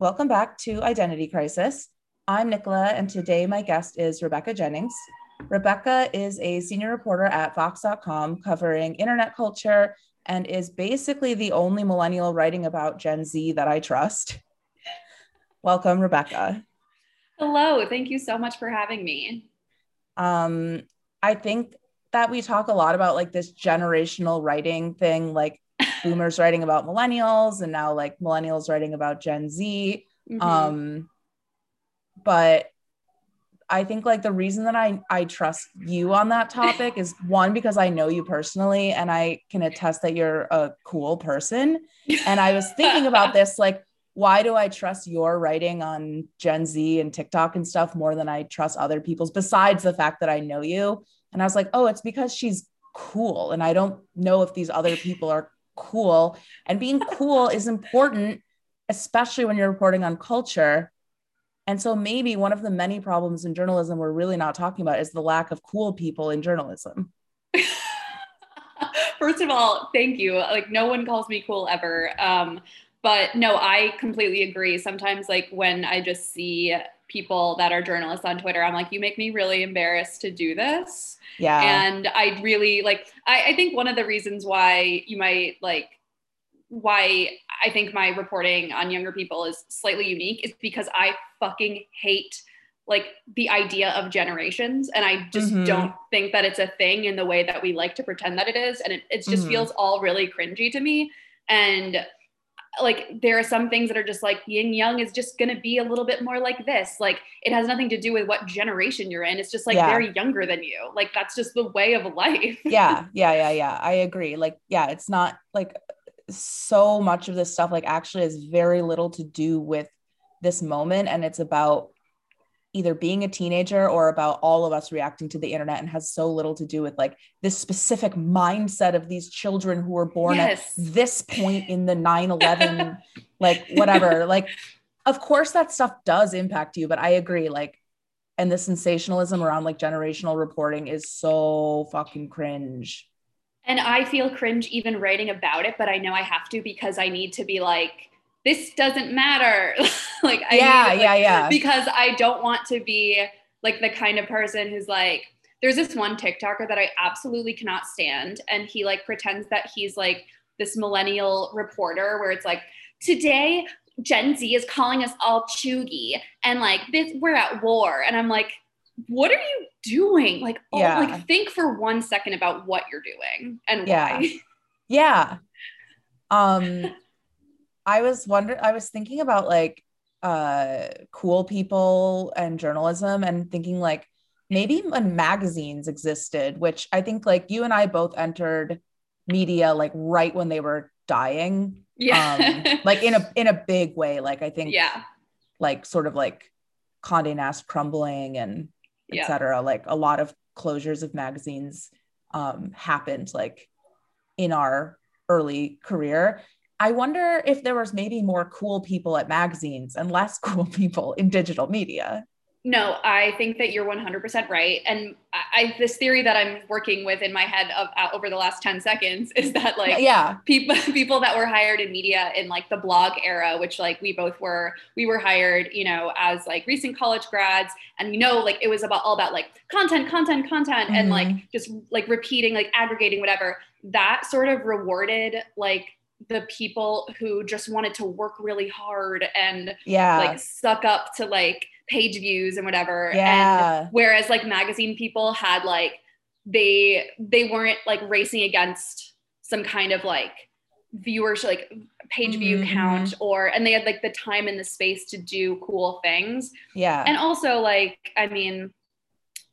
Welcome back to Identity Crisis. I'm Nicola, and today my guest is Rebecca Jennings. Rebecca is a senior reporter at Vox.com covering internet culture and is basically the only millennial writing about Gen Z that I trust. Welcome, Rebecca. Hello, thank you so much for having me. Um, I think that we talk a lot about like this generational writing thing, like boomers writing about millennials and now like millennials writing about Gen Z. Mm-hmm. Um, but I think like the reason that I I trust you on that topic is one because I know you personally and I can attest that you're a cool person. And I was thinking about this like why do I trust your writing on Gen Z and TikTok and stuff more than I trust other people's besides the fact that I know you? And I was like, "Oh, it's because she's cool and I don't know if these other people are cool. And being cool is important, especially when you're reporting on culture. And so maybe one of the many problems in journalism we're really not talking about is the lack of cool people in journalism. First of all, thank you. Like no one calls me cool ever. Um, but no, I completely agree. Sometimes like when I just see people that are journalists on Twitter, I'm like, you make me really embarrassed to do this. Yeah. And I really like, I, I think one of the reasons why you might like, why I think my reporting on younger people is slightly unique is because I fucking hate like the idea of generations and i just mm-hmm. don't think that it's a thing in the way that we like to pretend that it is and it, it just mm-hmm. feels all really cringy to me and like there are some things that are just like yin young is just going to be a little bit more like this. Like it has nothing to do with what generation you're in. It's just like yeah. they're younger than you. Like that's just the way of life. Yeah yeah yeah yeah. I agree. Like yeah it's not like so much of this stuff like actually has very little to do with this moment. And it's about either being a teenager or about all of us reacting to the internet and has so little to do with like this specific mindset of these children who were born yes. at this point in the 9-11 like whatever like of course that stuff does impact you but i agree like and the sensationalism around like generational reporting is so fucking cringe and i feel cringe even writing about it but i know i have to because i need to be like this doesn't matter. like, I yeah, like, yeah, yeah. Because I don't want to be like the kind of person who's like, there's this one TikToker that I absolutely cannot stand. And he like pretends that he's like this millennial reporter where it's like, today Gen Z is calling us all cheugy and like this, we're at war. And I'm like, what are you doing? Like, oh, yeah. like think for one second about what you're doing and yeah. why. Yeah. Um, I was wondering, I was thinking about like uh cool people and journalism and thinking like maybe when magazines existed, which I think like you and I both entered media like right when they were dying. Yeah. Um, like in a in a big way. Like I think yeah, like sort of like Condé Nast crumbling and yeah. etc. Like a lot of closures of magazines um happened like in our early career I wonder if there was maybe more cool people at magazines and less cool people in digital media. No, I think that you're 100% right. And I, this theory that I'm working with in my head of uh, over the last 10 seconds is that like yeah, people people that were hired in media in like the blog era, which like we both were, we were hired, you know, as like recent college grads, and you know, like it was about all about like content, content, content, mm-hmm. and like mm-hmm. just like repeating, like aggregating, whatever. That sort of rewarded like the people who just wanted to work really hard and yeah. like suck up to like page views and whatever. Yeah. and whereas like magazine people had like they they weren't like racing against some kind of like viewers like page view mm-hmm. count or and they had like the time and the space to do cool things. Yeah. And also like i mean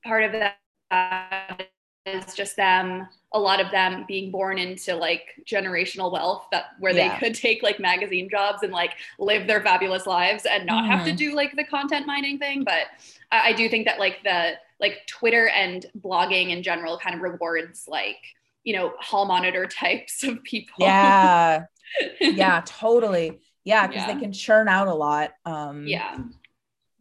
part of that is just them a lot of them being born into like generational wealth that where yeah. they could take like magazine jobs and like live their fabulous lives and not mm-hmm. have to mm-hmm. do like the content mining thing but I, I do think that like the like twitter and blogging in general kind of rewards like you know hall monitor types of people yeah yeah totally yeah because yeah. they can churn out a lot um yeah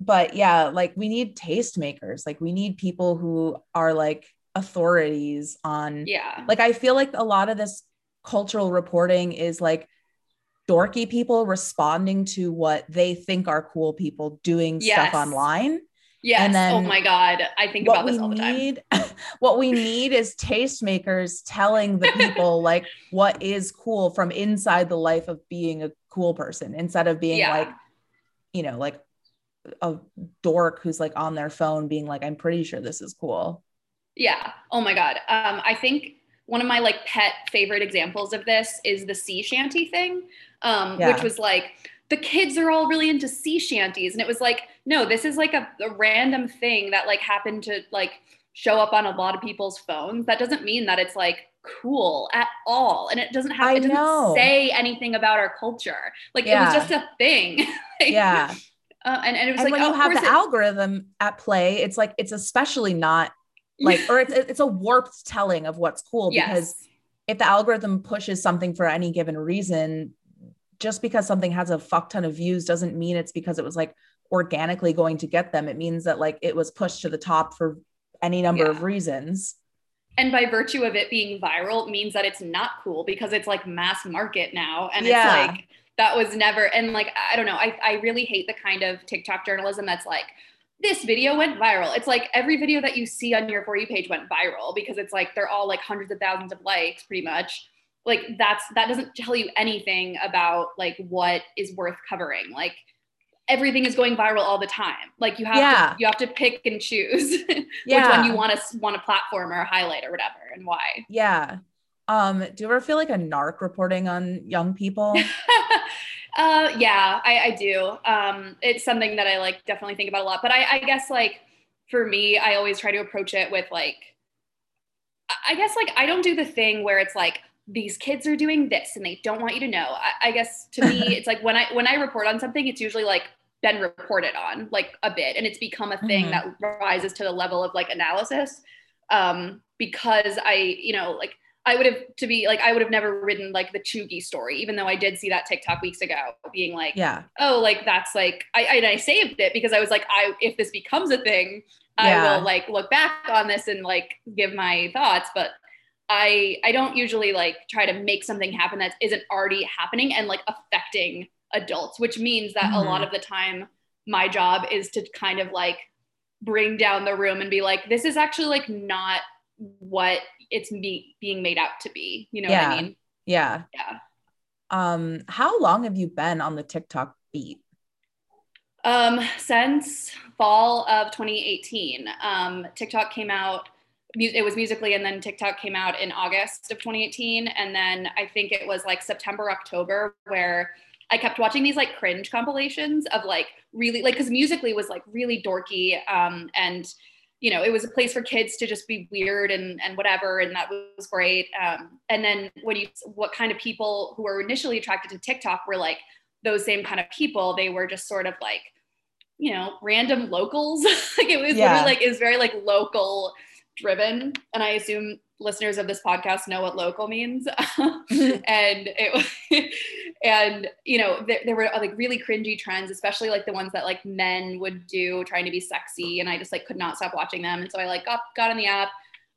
but yeah like we need tastemakers like we need people who are like authorities on yeah like i feel like a lot of this cultural reporting is like dorky people responding to what they think are cool people doing Yes. stuff online. Yes. And then oh my God. I think about this all the time. need, what we need is tastemakers telling the people like what is cool from inside the life of being a cool person instead of being Yeah. like, you know, like a dork who's like on their phone being like, I'm pretty sure this is cool. Yeah. Oh my God. Um, I think one of my like pet favorite examples of this is the sea shanty thing, um, Yeah. which was like the kids are all really into sea shanties, and it was like, no, this is like a, a random thing that like happened to like show up on a lot of people's phones. That doesn't mean that it's like cool at all, and it doesn't have I it doesn't know. say anything about our culture. Like it was just a thing. Like, Yeah. uh, and and it was and like when oh, you have the it- algorithm at play, it's like it's especially not like, or it's it's a warped telling of what's cool because yes. if the algorithm pushes something for any given reason, just because something has a fuck ton of views doesn't mean it's because it was like organically going to get them. It means that like it was pushed to the top for any number of reasons. and by virtue of it being viral means that it's not cool because it's like mass market now and Yeah. it's like that was never and like i don't know I, I really hate the kind of tiktok journalism that's like this video went viral it's like every video that you see on your for you page went viral because it's like they're all like hundreds of thousands of likes pretty much like that's that doesn't tell you anything about like what is worth covering like everything is going viral all the time like you have Yeah. to you have to pick and choose Yeah. which one you want to want to platform or a highlight or whatever and why Yeah. Um, do you ever feel like a narc reporting on young people? uh yeah I, I do. Um it's something that i like definitely think about a lot but i i guess like for me i always try to approach it with like I- guess like i don't do the thing where it's like these kids are doing this and they don't want you to know. I, I guess to me it's like when i when i report on something it's usually like been reported on like a bit and it's become a thing Mhm. that rises to the level of like analysis. Um because i you know like I would have to be like I would have never written like the cheugy story, even though I did see that TikTok weeks ago, being like, Yeah. oh, like that's like I I, and I saved it because I was like, I if this becomes a thing, Yeah. I will like look back on this and like give my thoughts. But I I don't usually like try to make something happen that isn't already happening and like affecting adults, which means that a lot Mhm. of the time my job is to kind of like bring down the room and be like, this is actually like not what it's being made out to be. You know what I mean? Yeah. Yeah. Um, how long have you been on the TikTok beat? Um, since fall of 2018, um, TikTok came out. It was Musical.ly, and then TikTok came out in August of 2018, and then I think it was like September, October, where I kept watching these like cringe compilations of like really like because Musical.ly was like really dorky, um, and you know it was a place for kids to just be weird and and whatever, and that was great. Um, and then when you what kind of people who were initially attracted to TikTok were like those same kind of people, they were just sort of like you know, random locals. like it was Yeah. like it was very like local driven. And I assume listeners of this podcast know what local means. and it was and you know, there, there were like really cringy trends, especially like the ones that like men would do trying to be sexy. And I just like could not stop watching them. And so I like got got on the app.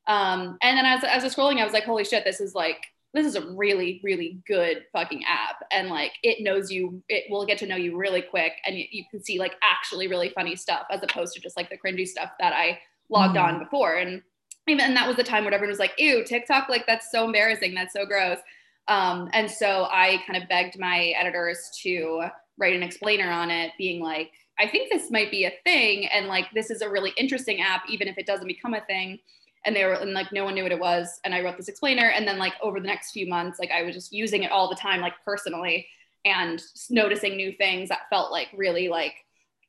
Um, and then as, as I was scrolling, I was like, holy shit, this is like this is a really really good fucking app and like it knows you it will get to know you really quick and you, you can see like actually really funny stuff as opposed to just like the cringy stuff that i logged Mhm. on before. And even and that was the time when everyone was like ew tiktok like that's so embarrassing. That's so gross. Um, and so i kind of begged my editors to write an explainer on it being like i think this might be a thing and like this is a really interesting app even if it doesn't become a thing. And they were and like no one knew what it was and i wrote this explainer. And then like over the next few months like i was just using it all the time like personally and noticing new things that felt like really like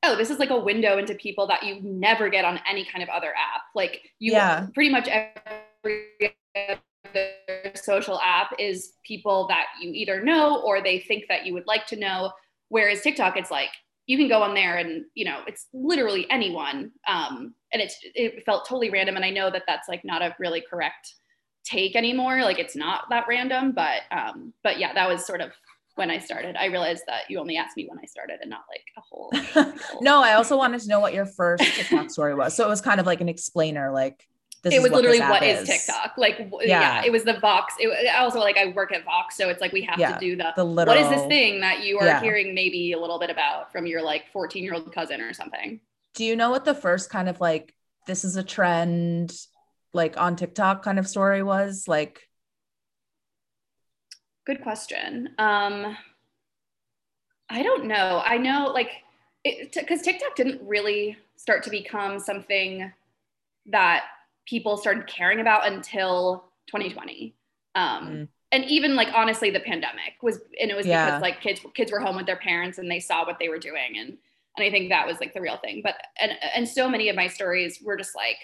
oh this is like a window into people that you never get on any kind of other app. Like you Yeah. pretty much every other social app is people that you either know or they think that you would like to know. Whereas tiktok it's like you can go on there and you know it's literally anyone. Um, and it's it felt totally random. And i know that that's like not a really correct take anymore. Like it's not that random but um but yeah that was sort of when i started i realized that you only asked me when i started and not like a whole no, I also wanted to know what your first TikTok story was. So it was kind of like an explainer, like this it is was what literally what app is TikTok. Like, yeah. Yeah. it was the Vox. It, also, like, I work at Vox, so it's like we have Yeah, to do the, the what is this thing that you are Yeah. hearing maybe a little bit about from your like 14 year old cousin or something? Do you know what the first kind of like this is a trend like on TikTok kind of story was? Like Good question. Um, I don't know. I know, like, because TikTok didn't really start to become something that people started caring about until 2020. Um, Mm. And even like honestly, the pandemic was, and it was Yeah. because like kids kids were home with their parents and they saw what they were doing, and and I think that was like the real thing. But and and so many of my stories were just like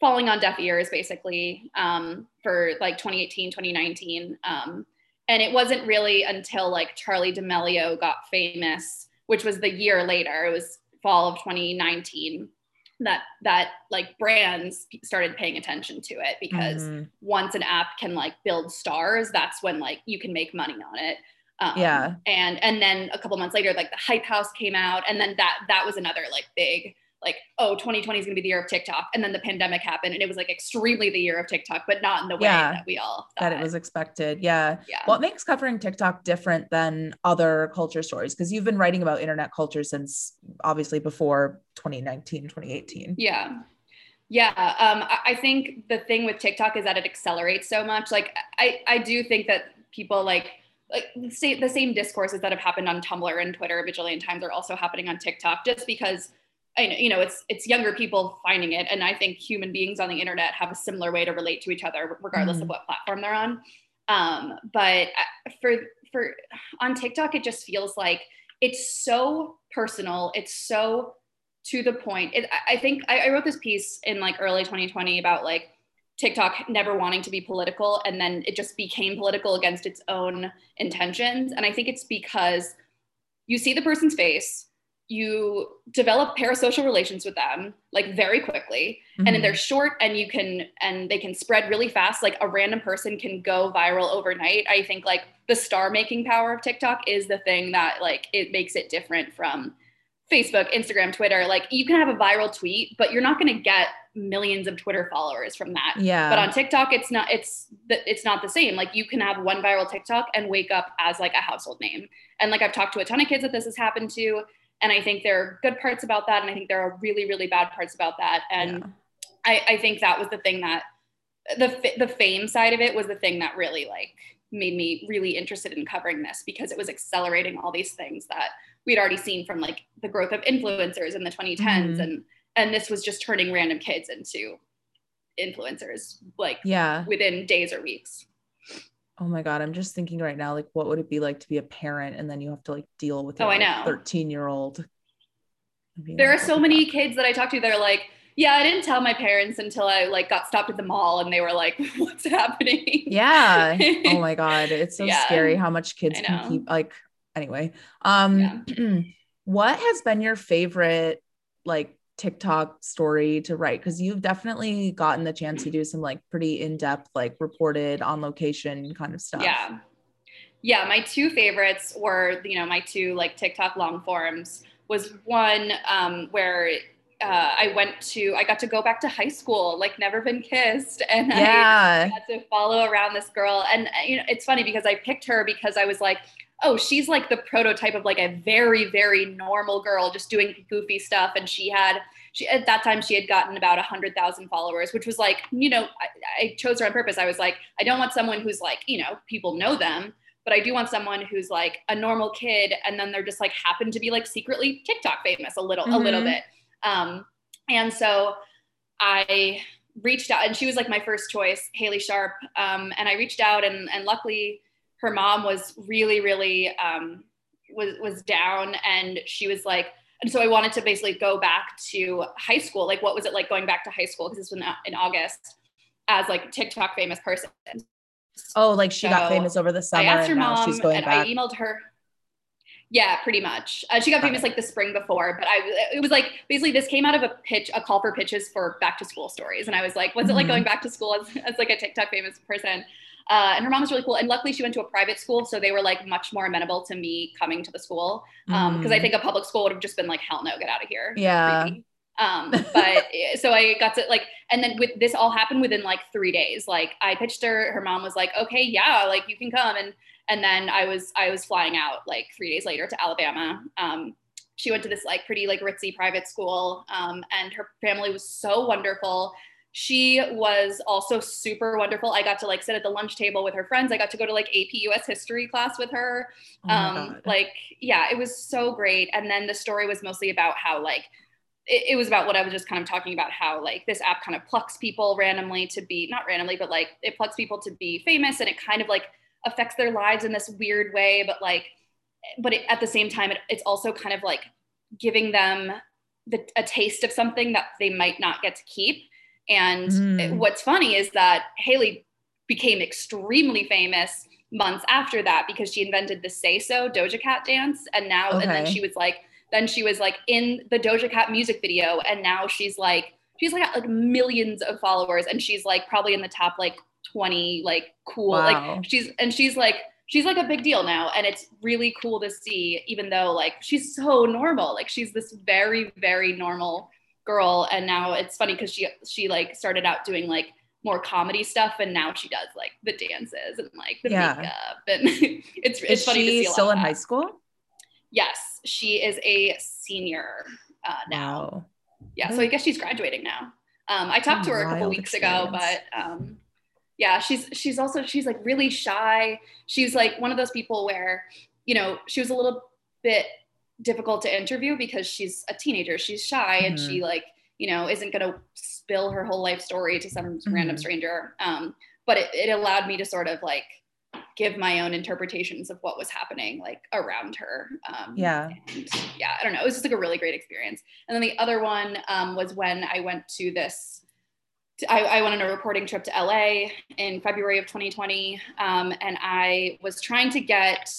falling on deaf ears basically um, for like 2018 2019 um, and it wasn't really until like charli d'amelio got famous which was the year later it was fall of 2019 that that like brands started paying attention to it because mhm. once an app can like build stars that's when like you can make money on it um, Yeah. and and then a couple months later like the hype house came out and then that that was another like big like oh 2020 is going to be the year of tiktok and then the pandemic happened and it was like extremely the year of tiktok but not in the way Yeah. that we all that it was expected. Yeah. yeah What makes covering TikTok different than other culture stories? Because you've been writing about internet culture since obviously before 2019, 2018. Yeah. Yeah. Um, I, think the thing with TikTok is that it accelerates so much. Like I, I do think that people like like say the same discourses that have happened on Tumblr and Twitter a bajillion times are also happening on TikTok just because I know, you know, it's it's younger people finding it. And I think human beings on the internet have a similar way to relate to each other, regardless of Mhm. what platform they're on. Um, but for for on TikTok, it just feels like it's so personal. It's so to the point. It, I- I think I, I wrote this piece in like early 2020 about like TikTok never wanting to be political, and then it just became political against its own intentions. And I think it's because you see the person's face, you develop parasocial relations with them like very quickly, and then Mhm. they're short and you can and they can spread really fast. Like a random person can go viral overnight. I think like the star making power of tiktok is the thing that like it makes it different from facebook instagram twitter. Like you can have a viral tweet but you're not going to get millions of twitter followers from that. Yeah. but on tiktok it's not it's the, it's not the same. Like you can have one viral tiktok and wake up as like a household name. And like i've talked to a ton of kids that this has happened to and i think there are good parts about that and i think there are really really bad parts about that and Yeah. I, I think that was the thing that the the fame side of it was the thing that really like made me really interested in covering this because it was accelerating all these things that we'd already seen from like the growth of influencers in the 2010s Mhm. and and this was just turning random kids into influencers like yeah. within days or weeks. Oh my God. I'm just thinking right now, like, what would it be like to be a parent and then you have to like deal with Oh, I know. 13 year old? There are so many kids that I talk to that are like, yeah, I didn't tell my parents until I like got stopped at the mall and they were like, what's happening? Yeah. Oh my God. It's so Yeah. scary how much kids can keep like anyway. Um what has been your favorite like TikTok story to write? Because you've definitely gotten the chance to do some like pretty in-depth, like reported on location kind of stuff. Yeah. Yeah, my two favorites were, you know, my two like TikTok long forms was one um, where uh, I went to, I got to go back to high school, like never been kissed. And yeah. I got to follow around this girl. And, uh, you know, it's funny because I picked her because I was like, oh, she's like the prototype of like a very, very normal girl just doing goofy stuff. And she had, she at that time she had gotten about a hundred thousand followers, which was like, you know, I, I chose her on purpose. I was like, I don't want someone who's like, you know, people know them, but I do want someone who's like a normal kid, and then they're just like happen to be like secretly TikTok famous a little, a little Mhm. bit. Um, and so I reached out, and she was like my first choice, Haley Sharp. Um, and I reached out, and and luckily her mom was really, really um, was was down, and she was like. And so I wanted to basically go back to high school. Like, what was it like going back to high school? Because this was in, August as like a TikTok famous person. Oh, like she got famous over the summer I asked her mom she's going and back. I emailed her. Yeah, pretty much. Uh, she got famous like the spring before, but I it was like basically this came out of a pitch, a call for pitches for back to school stories, and I was like, what's it like Mhm. going back to school as, as like a TikTok famous person? Uh, and her mom was really cool, and luckily she went to a private school, so they were like much more amenable to me coming to the school. Um, because I Mm. think a public school would have just been like, hell no, get out of here. Yeah. Um, but so I got to like, and then with this all happened within like three days like i pitched her her mom was like okay yeah like you can come and and then i was i was flying out like three days later to alabama. Um, she went to this like pretty like ritzy private school um, and her family was so wonderful. She was also super wonderful. I got to like sit at the lunch table with her friends. I got to go to like ap us history class with her. Oh um, like yeah it was so great. And then the story was mostly about how like it, it was about what I was just kind of talking about how like this app kind of plucks people randomly to be not randomly, but like it plucks people to be famous. And it kind of like affects their lives in this weird way. But like, but it, at the same time, it, it's also kind of like giving them the, a taste of something that they might not get to keep. And mm. what's funny is that haley became extremely famous months after that because she invented the say so Doja Cat dance. And now, okay. and then she was like, then she was like in the Doja Cat music video, and now she's like she's like like millions of followers, and she's like probably in the top like 20 like cool wow. like she's and she's like she's like a big deal now and it's really cool to see even though like she's so normal like she's this very very normal girl and now it's funny because she she like started out doing like more comedy stuff and now she does like the dances and like the yeah. makeup and it's it's Is funny she to see still in high school Yes, she is a senior uh, now. Wow. Yeah, so I guess she's graduating now. Um, I talked to her a couple weeks experience. ago, but um, yeah, she's she's also she's like really shy. She's like one of those people where you know she was a little bit difficult to interview because she's a teenager. She's shy mm-hmm. and she mm-hmm. like you know isn't gonna spill her whole life story to some mm-hmm. random stranger. Um, but it, it allowed me to sort of like give my own interpretations of what was happening like around her. Um, yeah. And, yeah. I don't know. It was just like a really great experience. And then the other one um, was when I went to this. I, I, went on a reporting trip to LA in February of 2020, um, and I was trying to get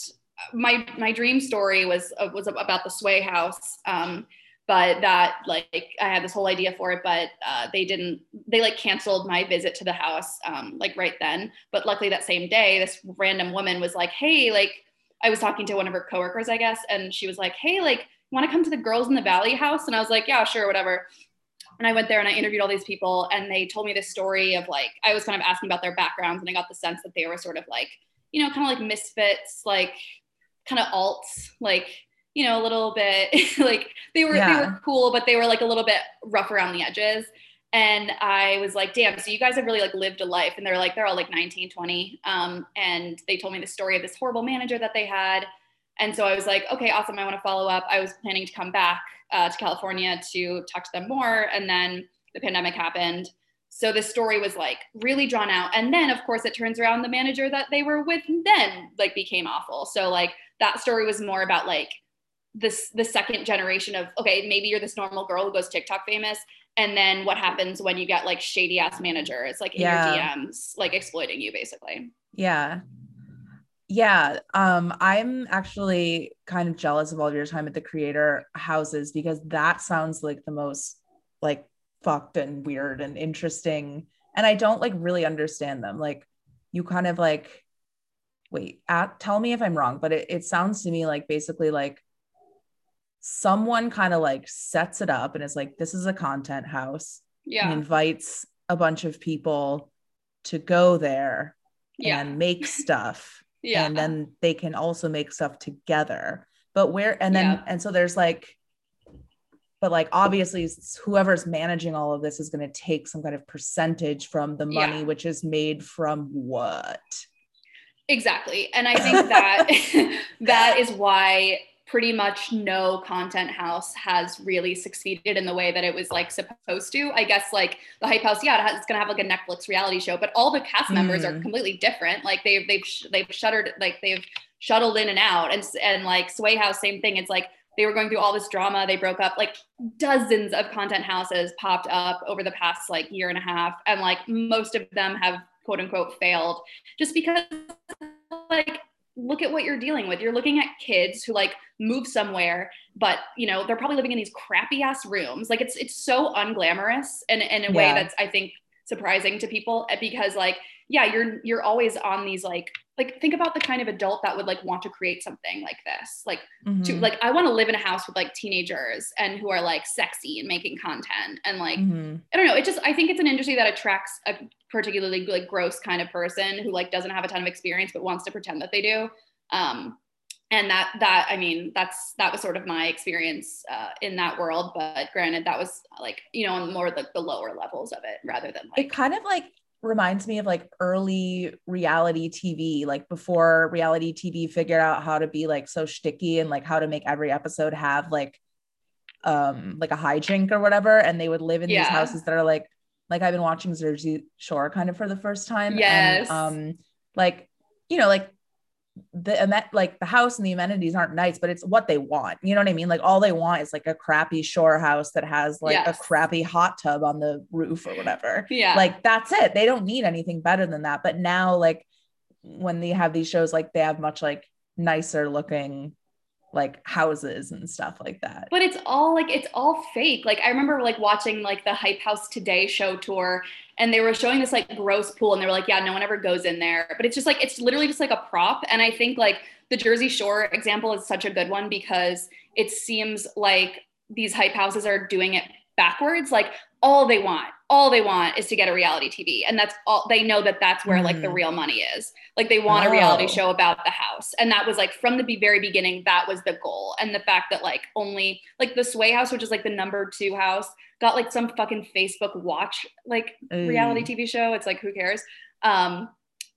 my my dream story was uh, was about the Sway House, um, but that like I had this whole idea for it, but uh, they didn't. They like canceled my visit to the house um, like right then. But luckily that same day, this random woman was like, "Hey, like I was talking to one of her coworkers, I guess, and she was like, "Hey, like want to come to the Girls in the Valley house?" And I was like, "Yeah, sure, whatever." And I went there and I interviewed all these people, and they told me this story of like I was kind of asking about their backgrounds, and I got the sense that they were sort of like you know kind of like misfits, like kind of alts, like you know, a little bit like they were yeah. they were cool, but they were like a little bit rough around the edges. And I was like, damn, so you guys have really like lived a life. And they're like, they're all like 19, 20. Um, and they told me the story of this horrible manager that they had. And so I was like, okay, awesome. I want to follow up. I was planning to come back uh, to California to talk to them more. And then the pandemic happened. So this story was like really drawn out. And then of course it turns around the manager that they were with then like became awful. So like that story was more about like this the second generation of okay maybe you're this normal girl who goes tiktok famous and then what happens when you get like shady ass managers like in yeah. your dms like exploiting you basically yeah yeah um i'm actually kind of jealous of all of your time at the creator houses because that sounds like the most like fucked and weird and interesting and i don't like really understand them like you kind of like wait at, tell me if i'm wrong but it, it sounds to me like basically like someone kind of like sets it up and is like, this is a content house. Yeah. And invites a bunch of people to go there yeah. and make stuff. Yeah. And then they can also make stuff together. But where, and then, yeah. and so there's like, but like obviously whoever's managing all of this is going to take some kind of percentage from the money, yeah. which is made from what? Exactly. And I think that that is why pretty much no content house has really succeeded in the way that it was like supposed to. I guess like the Hype House, yeah, it has, it's gonna have like a Netflix reality show, but all the cast members mm. are completely different. Like they've they've they've shuttered like they've shuttled in and out, and and like Sway House, same thing. It's like they were going through all this drama. They broke up. Like dozens of content houses popped up over the past like year and a half, and like most of them have quote unquote failed just because like look at what you're dealing with. You're looking at kids who like move somewhere, but you know, they're probably living in these crappy ass rooms. Like it's it's so unglamorous and in a yeah. way that's I think surprising to people eh, because like yeah you're you're always on these like like think about the kind of adult that would like want to create something like this like mm-hmm. to like i want to live in a house with like teenagers and who are like sexy and making content and like mm-hmm. i don't know it just i think it's an industry that attracts a particularly like gross kind of person who like doesn't have a ton of experience but wants to pretend that they do um and that that i mean that's that was sort of my experience uh, in that world but granted that was like you know on more like the lower levels of it rather than like it kind of like reminds me of like early reality tv like before reality tv figured out how to be like so sticky and like how to make every episode have like um like a hijink or whatever and they would live in yeah. these houses that are like like i've been watching jersey shore kind of for the first time yes and, um like you know like the like the house and the amenities aren't nice, but it's what they want. You know what I mean? Like all they want is like a crappy shore house that has like yes. a crappy hot tub on the roof or whatever. Yeah. Like that's it. They don't need anything better than that. But now, like when they have these shows, like they have much like nicer looking like houses and stuff like that. But it's all like it's all fake. Like I remember like watching like the Hype House Today show tour and they were showing this like gross pool and they were like, yeah, no one ever goes in there. But it's just like it's literally just like a prop. And I think like the Jersey Shore example is such a good one because it seems like these hype houses are doing it backwards. Like all they want, all they want is to get a reality TV. And that's all they know that that's where mm. like the mm. real money is. Like they want oh. a reality oh. show about the house. And that was like from the very beginning, that was the goal. And the fact that like only like the Sway house, which is like the number two house, got like some fucking Facebook watch like mm. reality TV show. It's like, who cares? Um,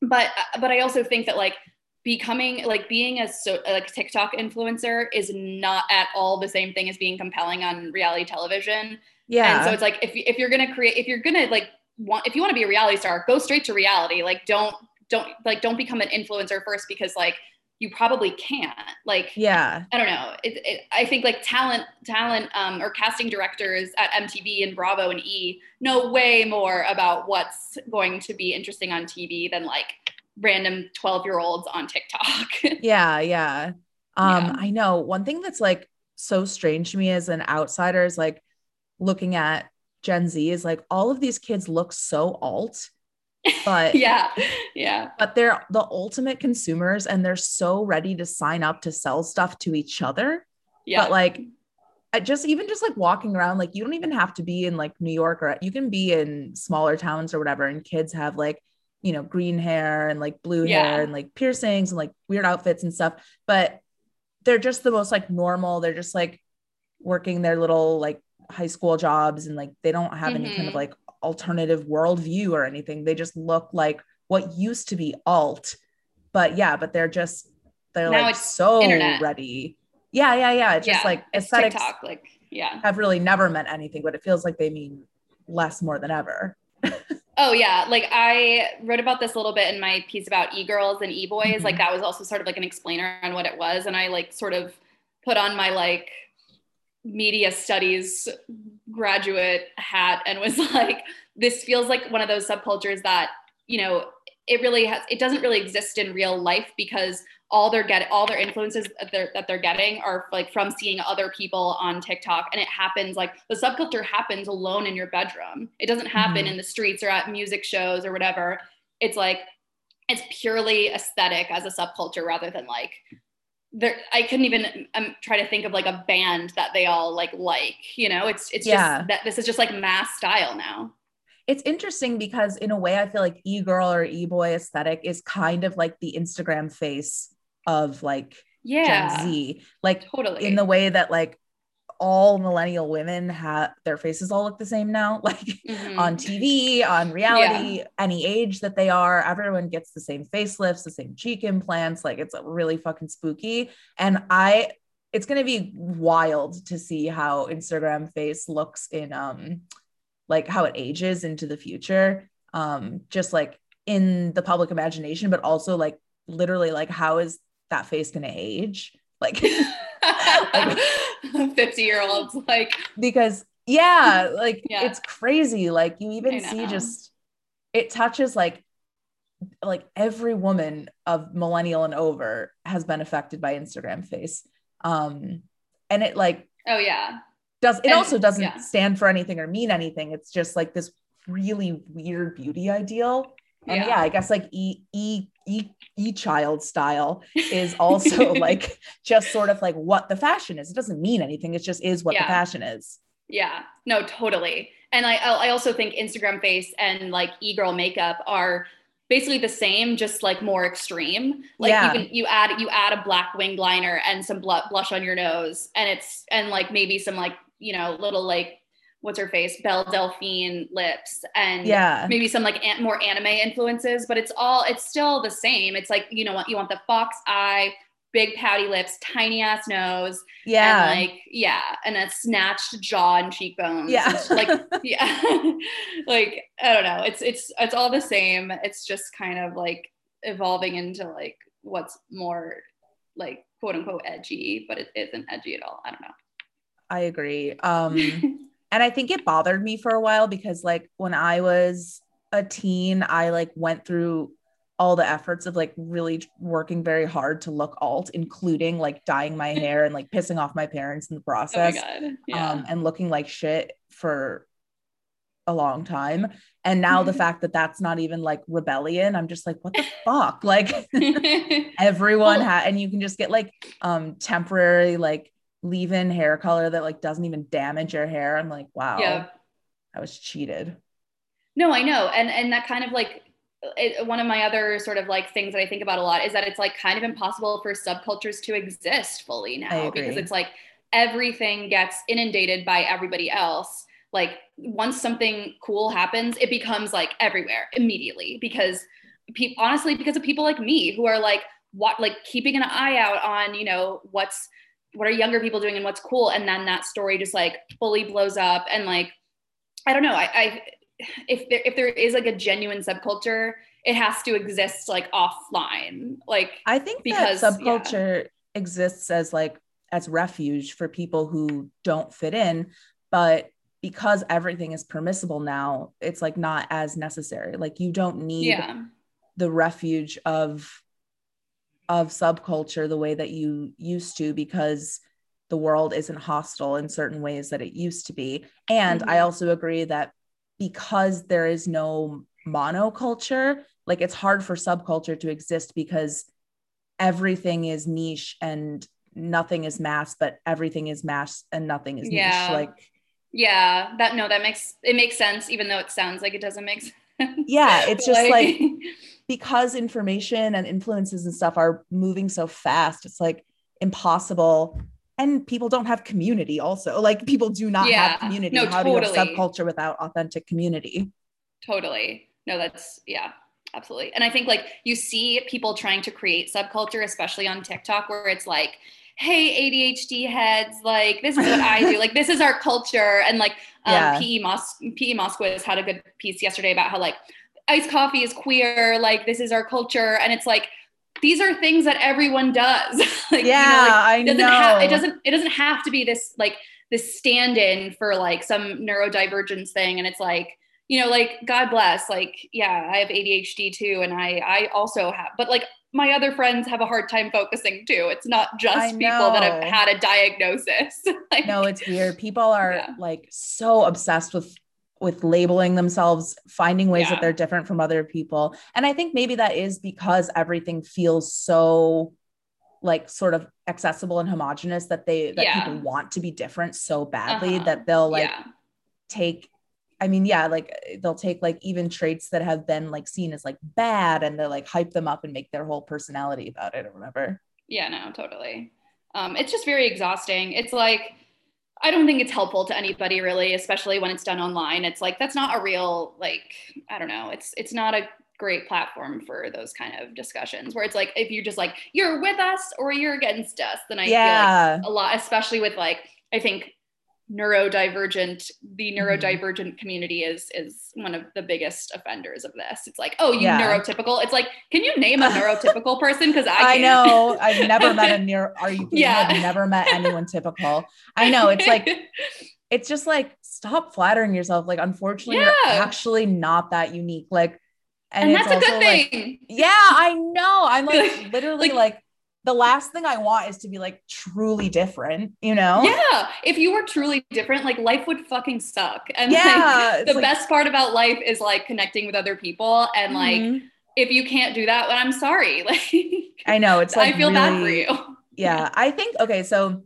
but but I also think that like becoming like being a so like TikTok influencer is not at all the same thing as being compelling on reality television. Yeah. And so it's like if if you're gonna create if you're gonna like want if you want to be a reality star, go straight to reality. Like don't don't like don't become an influencer first because like you probably can't like yeah i don't know it, it, i think like talent talent um, or casting directors at mtv and bravo and e know way more about what's going to be interesting on tv than like random 12 year olds on tiktok yeah yeah um yeah. i know one thing that's like so strange to me as an outsider is like looking at gen z is like all of these kids look so alt but yeah yeah. but they're the ultimate consumers and they're so ready to sign up to sell stuff to each other. Yeah. But like I just even just like walking around like you don't even have to be in like new york or you can be in smaller towns or whatever and kids have like you know green hair and like blue yeah. hair and like piercings and like weird outfits and stuff but they're just the most like normal they're just like working their little like high school jobs and like they don't have mm-hmm. any kind of mm-hmm. like alternative worldview or anything. They just look like what used to be alt. But yeah, but they're just they're now like so internet. ready. Yeah, yeah, yeah. It's yeah, just like it's aesthetics TikTok, like yeah, have really never meant anything, but it feels like they mean less more than ever. oh yeah, like I wrote about this a little bit in my piece about e-girls and e-boys. Mm-hmm. Like that was also sort of like an explainer on what it was, and I like sort of put on my like media studies graduate hat and was like this feels like one of those subcultures that you know it really has it doesn't really exist in real life because all they're getting all their influences that they're, that they're getting are like from seeing other people on tiktok. And it happens like the subculture happens alone in your bedroom. It doesn't happen mm-hmm. in the streets or at music shows or whatever. It's like it's purely aesthetic as a subculture rather than like there i couldn't even um, try to think of like a band that they all like like you know? It's it's yeah. just that this is just like mass style now. It's interesting because in a way i feel like e-girl or e-boy aesthetic is kind of like the instagram face of like yeah. Gen z. Like totally. in the way that like all millennial women have their faces all look the same now like mm-hmm. on tv on reality yeah. any age that they are everyone gets the same facelifts the same cheek implants like it's really fucking spooky and i it's going to be wild to see how instagram face looks in um like how it ages into the future um just like in the public imagination but also like literally like how is that face going to age like like 50 year olds like because yeah like yeah. it's crazy like you even see just it touches like like every woman of millennial and over has been affected by instagram face um and it like oh yeah does it and, also doesn't yeah. stand for anything or mean anything it's just like this really weird beauty ideal. And yeah, Yeah. I guess like e e e e child style is also like just sort of like what the fashion is. It doesn't mean anything. It just is what the fashion is. Yeah, no, totally. And I I also think Instagram face and like e-girl makeup are basically the same, just like more extreme. Like Yeah. you can you add you add a black winged liner and some blu- blush on your nose, and it's and like maybe some like you know little like what's her face Belle Delphine lips and Yeah. maybe some like an- more anime influences, but it's all it's still the same. It's like you know what you want the fox eye, big pouty lips, tiny ass nose, Yeah. and like yeah and a snatched jaw and cheekbones Yeah. Like yeah like i don't know it's it's it's all the same it's just kind of like evolving into like what's more like quote unquote edgy but it isn't edgy at all i don't know I agree. Um and I think it bothered me for a while because like when I was a teen, I like went through all the efforts of like really working very hard to look alt, including like dyeing my hair and like pissing off my parents in the oh process. god yeah um, and looking like shit for a long time. And now the fact that that's not even like rebellion, I'm just like, what the fuck? Like everyone Well- had, and you can just get like um temporary like leave-in hair color that like doesn't even damage your hair. I'm like, wow, yeah I was cheated. No, I know. And and that kind of like it, one of my other sort of like things that I think about a lot is that it's like kind of impossible for subcultures to exist fully now because it's like everything gets inundated by everybody else. Like once something cool happens, it becomes like everywhere immediately because people honestly because of people like me who are like what like keeping an eye out on, you know, what's what are younger people doing and what's cool and then that story just like fully blows up and like I don't know. I, I if there if there is like a genuine subculture, it has to exist like offline. Like I think Because, that yeah. subculture exists as like as refuge for people who don't fit in, but because everything is permissible now, it's like not as necessary. Like you don't need yeah, the refuge of of subculture the way that you used to because the world isn't hostile in certain ways that it used to be. And I Mhm. also agree that because there is no monoculture, like it's hard for subculture to exist because everything is niche and nothing is mass, but everything is mass and nothing is Yeah. niche. Like, yeah. That no, that makes it makes sense, even though it sounds like it doesn't make sense. yeah, it's just like because information and influences and stuff are moving so fast, it's like impossible. And people don't have community, also. Like, people do not Yeah. have community. No, How do you have totally. subculture without authentic community? totally. No, that's yeah. Absolutely. And I think like you see people trying to create subculture, especially on TikTok, where it's like, hey, ADHD heads, like this is what I do. Like this is our culture. And like um, Yeah. PE, Mos- PE Moskowitz had a good piece yesterday about how like iced coffee is queer. Like this is our culture. And it's like, these are things that everyone does. like, you know, yeah, like, I it doesn't know. have it doesn't it doesn't have to be this like this stand-in for like some neurodivergence thing and it's like you know like god bless like yeah i have adhd too and i i also have but like my other friends have a hard time focusing too. It's not just people that have had a diagnosis. Like, no it's weird. People are Yeah. like so obsessed with with labeling themselves finding ways that they're different from other people. And i think maybe that is because everything feels so like sort of accessible and homogenous that they that Yeah. people want to be different so badly Uh-huh. that they'll like yeah. take i mean yeah like they'll take like even traits that have been like seen as like bad and they're like hype them up and make their whole personality about it or whatever Yeah, no, totally. Um, it's just very exhausting. It's like, I don't think it's helpful to anybody really, especially when it's done online. It's like that's not a real like I don't know. It's it's not a great platform for those kind of discussions where it's like if you're just like you're with us or you're against us, then I feel yeah like a lot, especially with like I think neurodivergent the Mhm. neurodivergent community is is one of the biggest offenders of this it's like oh you Yeah. neurotypical it's like can you name a neurotypical person because i I, know. I've never met a near. Are you kidding? Yeah. I've never met anyone typical. I know. It's like it's just like stop flattering yourself. Like, unfortunately, Yeah. you're actually not that unique. Like, and, and, that's a good like, thing yeah, I know. I'm like literally like- like the last thing I want is to be like truly different, you know? Yeah. If you were truly different, like life would fucking suck. And yeah, like, the like, best part about life is like connecting with other people. And mm-hmm. like, if you can't do that, well, I'm sorry. Like, I know it's like, I feel really, bad for you. Yeah. I think, okay. So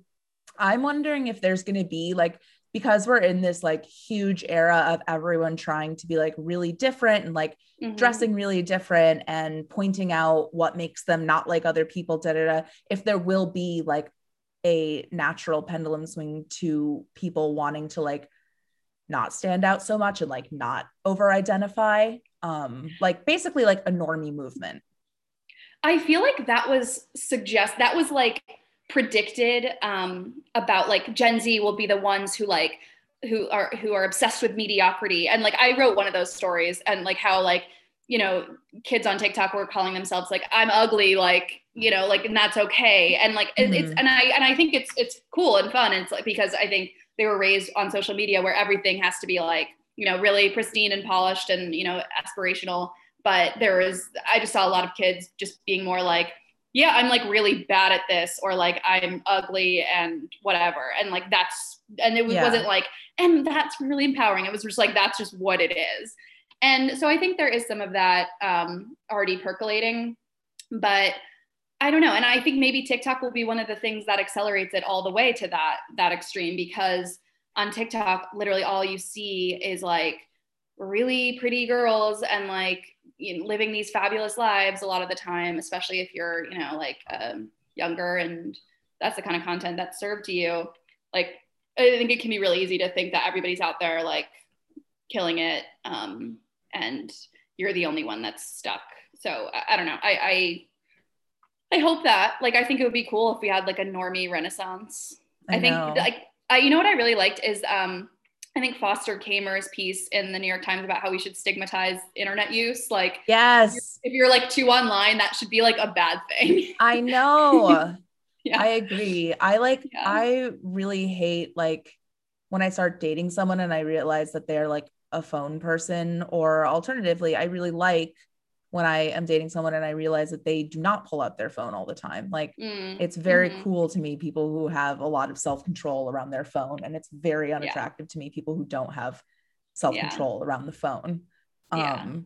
I'm wondering if there's going to be like, because we're in this like huge era of everyone trying to be like really different and like mm-hmm. dressing really different and pointing out what makes them not like other people da, da, da, if there will be like a natural pendulum swing to people wanting to like not stand out so much and like not over identify um like basically like a normie movement i feel like that was suggest that was like predicted um, about like Gen Z will be the ones who like who are who are obsessed with mediocrity. And like I wrote one of those stories and like how like you know kids on TikTok were calling themselves like I'm ugly like you know like and that's okay. And like mm-hmm. it's and I and I think it's it's cool and fun. And it's like because I think they were raised on social media where everything has to be like you know really pristine and polished and you know aspirational. But there was I just saw a lot of kids just being more like yeah, I'm like really bad at this, or like I'm ugly and whatever. And like that's, and it yeah. wasn't like, and that's really empowering. It was just like, that's just what it is. And so I think there is some of that um, already percolating, but I don't know. And I think maybe TikTok will be one of the things that accelerates it all the way to that, that extreme because on TikTok, literally all you see is like really pretty girls and like you know, living these fabulous lives a lot of the time, especially if you're, you know, like um, younger and that's the kind of content that's served to you. Like, I think it can be really easy to think that everybody's out there like killing it, um, and you're the only one that's stuck. So I, I don't know. I, I, I hope that like I think it would be cool if we had like a normie renaissance. I, I think like I, you know what I really liked is um I think Foster Kamer's piece in the New York Times about how we should stigmatize internet use. Like, yes, if you're, if you're like too online, that should be like a bad thing. I know. yeah. I agree. I like, yeah. I really hate like when I start dating someone and I realize that they're like a phone person, or alternatively, I really like when I am dating someone and I realize that they do not pull out their phone all the time. Like mm. it's very mm-hmm. cool to me people who have a lot of self-control around their phone and it's very unattractive yeah. to me people who don't have self-control yeah. around the phone. Yeah. Um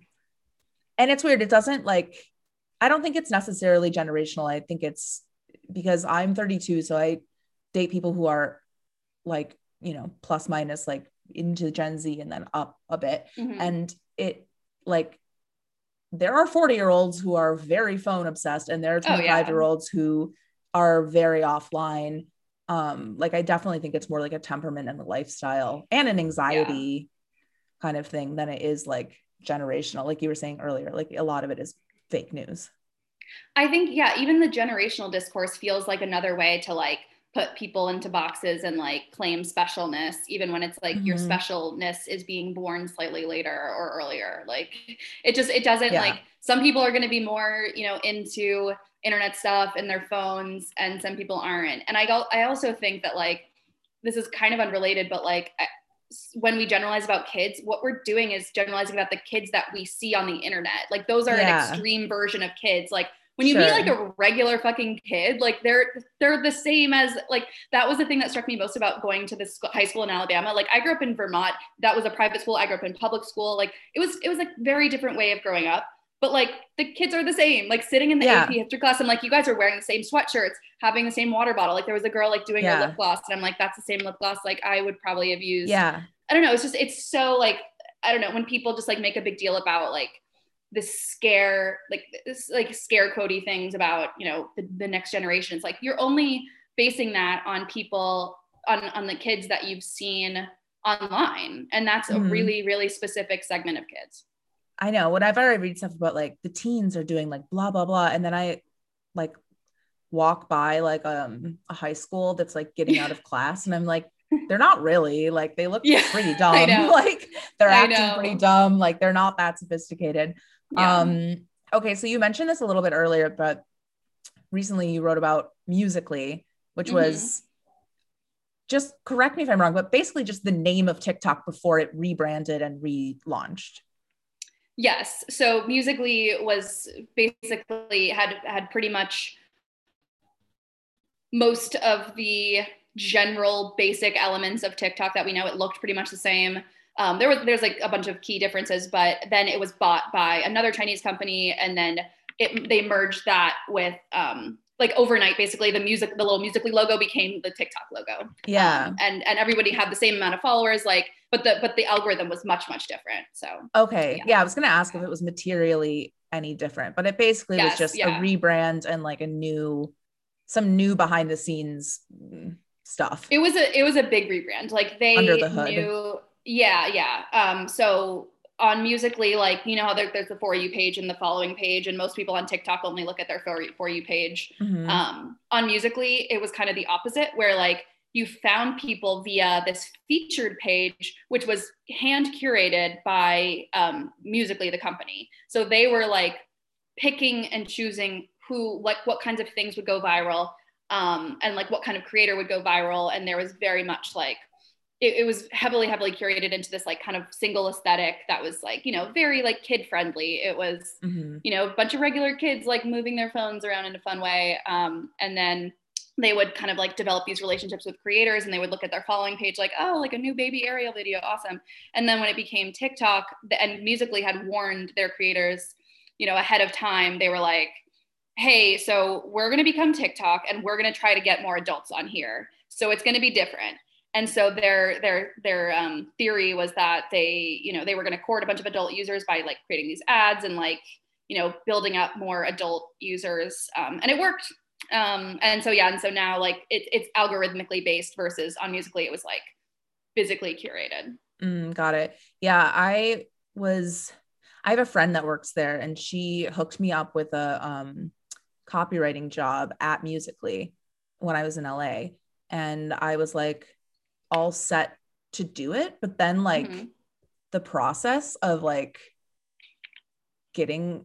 and it's weird it doesn't like I don't think it's necessarily generational. I think it's because I'm 32 so I date people who are like, you know, plus minus like into Gen Z and then up a bit mm-hmm. and it like there are 40 year olds who are very phone obsessed and there are 25 oh, yeah. year olds who are very offline um like i definitely think it's more like a temperament and a lifestyle and an anxiety yeah. kind of thing than it is like generational like you were saying earlier like a lot of it is fake news i think yeah even the generational discourse feels like another way to like put people into boxes and like claim specialness even when it's like mm-hmm. your specialness is being born slightly later or earlier like it just it doesn't yeah. like some people are going to be more you know into internet stuff and their phones and some people aren't and i go i also think that like this is kind of unrelated but like I, when we generalize about kids, what we're doing is generalizing about the kids that we see on the internet. Like those are yeah. an extreme version of kids. Like when you sure. meet like a regular fucking kid like they're they're the same as like that was the thing that struck me most about going to this high school in alabama. Like i grew up in vermont. That was a private school. I grew up in public school. Like it was it was a very different way of growing up. But like the kids are the same. Like sitting in the yeah. ap history class and like you guys are wearing the same sweatshirts having the same water bottle. Like there was a girl like doing yeah. her lip gloss and i'm like that's the same lip gloss like i would probably have used. Yeah. I don't know. It's just it's so like i don't know. When people just like make a big deal about like this scare like this like scare cody things about you know the, the next generation it's like you're only basing that on people on on the kids that you've seen online. And that's mm-hmm. a really really specific segment of kids. I know. Whenever i've already read stuff about like the teens are doing like blah blah blah. And then i like walk by like um a high school that's like getting out of class. And i'm like they're not really. Like they look yeah, pretty dumb. like they're acting pretty dumb. Like they're not that sophisticated yeah. Um, okay, so you mentioned this a little bit earlier, but recently you wrote about Musical.ly, which mm-hmm. was just correct me if I'm wrong, but basically just the name of TikTok before it rebranded and relaunched. Yes. So Musical.ly was basically had had pretty much most of the general basic elements of TikTok that we know. It looked pretty much the same. Um, there was there's like a bunch of key differences, but then it was bought by another Chinese company, and then it they merged that with um, like overnight basically the music the little Musical.ly logo became the tiktok logo. Yeah. um, and and everybody had the same amount of followers like but the but the algorithm was much much different so. Okay. Yeah, yeah i was gonna ask if it was materially any different but it basically yes, was just yeah. a rebrand and like a new some new behind the scenes stuff. It was a it was a big rebrand. Like they Under the hood. knew yeah yeah um so on Musical.ly, like you know how there, there's the for you page and the following page, and most people on TikTok only look at their for you, for you page. Mm-hmm. Um, on Musical.ly, it was kind of the opposite, where like you found people via this featured page, which was hand curated by um, Musical.ly, the company. So they were like picking and choosing who, like, what kinds of things would go viral, um, and like what kind of creator would go viral, and there was very much like it, it, was heavily heavily curated into this like kind of single aesthetic that was like you know very like kid friendly it was mm-hmm. you know a bunch of regular kids like moving their phones around in a fun way um, and then they would kind of like develop these relationships with creators and they would look at their following page like oh like a new baby ariel video awesome. And then when it became tiktok and Musical.ly had warned their creators you know ahead of time they were like hey so we're going to become tiktok and we're going to try to get more adults on here. So it's going to be different and so their their their um, theory was that they you know they were going to court a bunch of adult users by like creating these ads and like you know building up more adult users um, and it worked. Um, and so yeah and so now like it, it's algorithmically based versus on Musical.ly it was like physically curated. Mm, got it. Yeah i was i have a friend that works there and she hooked me up with a um, copywriting job at Musical.ly when i was in la and i was like all set to do it but then like mm-hmm. the process of like getting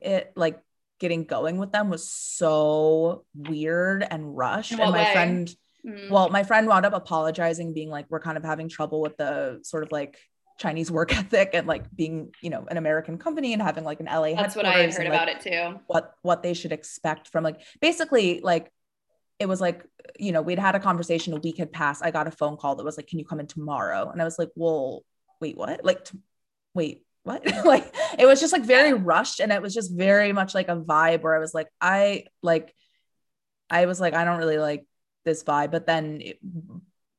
it like getting going with them was so weird and rushed and my way? friend mm-hmm. well my friend wound up apologizing being like we're kind of having trouble with the sort of like Chinese work ethic and like being, you know, an American company and having like an LA. That's what I heard and, about it too. What what they should expect from like basically like it was like, you know, we'd had a conversation, a week had passed. I got a phone call that was like, can you come in tomorrow? And I was like, well, wait, what? Like, t- wait, what? like, it was just like very rushed. And it was just very much like a vibe where I was like, I like, I was like, I don't really like this vibe. But then it,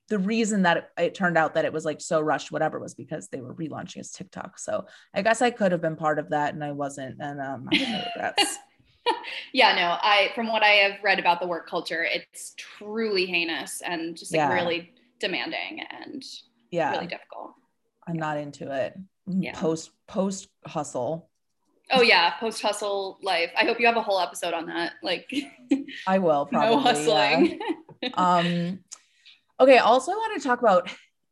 the reason that it, it, turned out that it was like so rushed, whatever, was because they were relaunching as TikTok. So I guess I could have been part of that and I wasn't. And um, I have no regrets. yeah, no, I from what I have read about the work culture, it's truly heinous and just like yeah. really demanding and yeah, really difficult. I'm not into it. Mm, yeah. Post post hustle. Oh yeah, post hustle life. I hope you have a whole episode on that. Like I will probably. No hustling. Yeah. um okay, also I want to talk about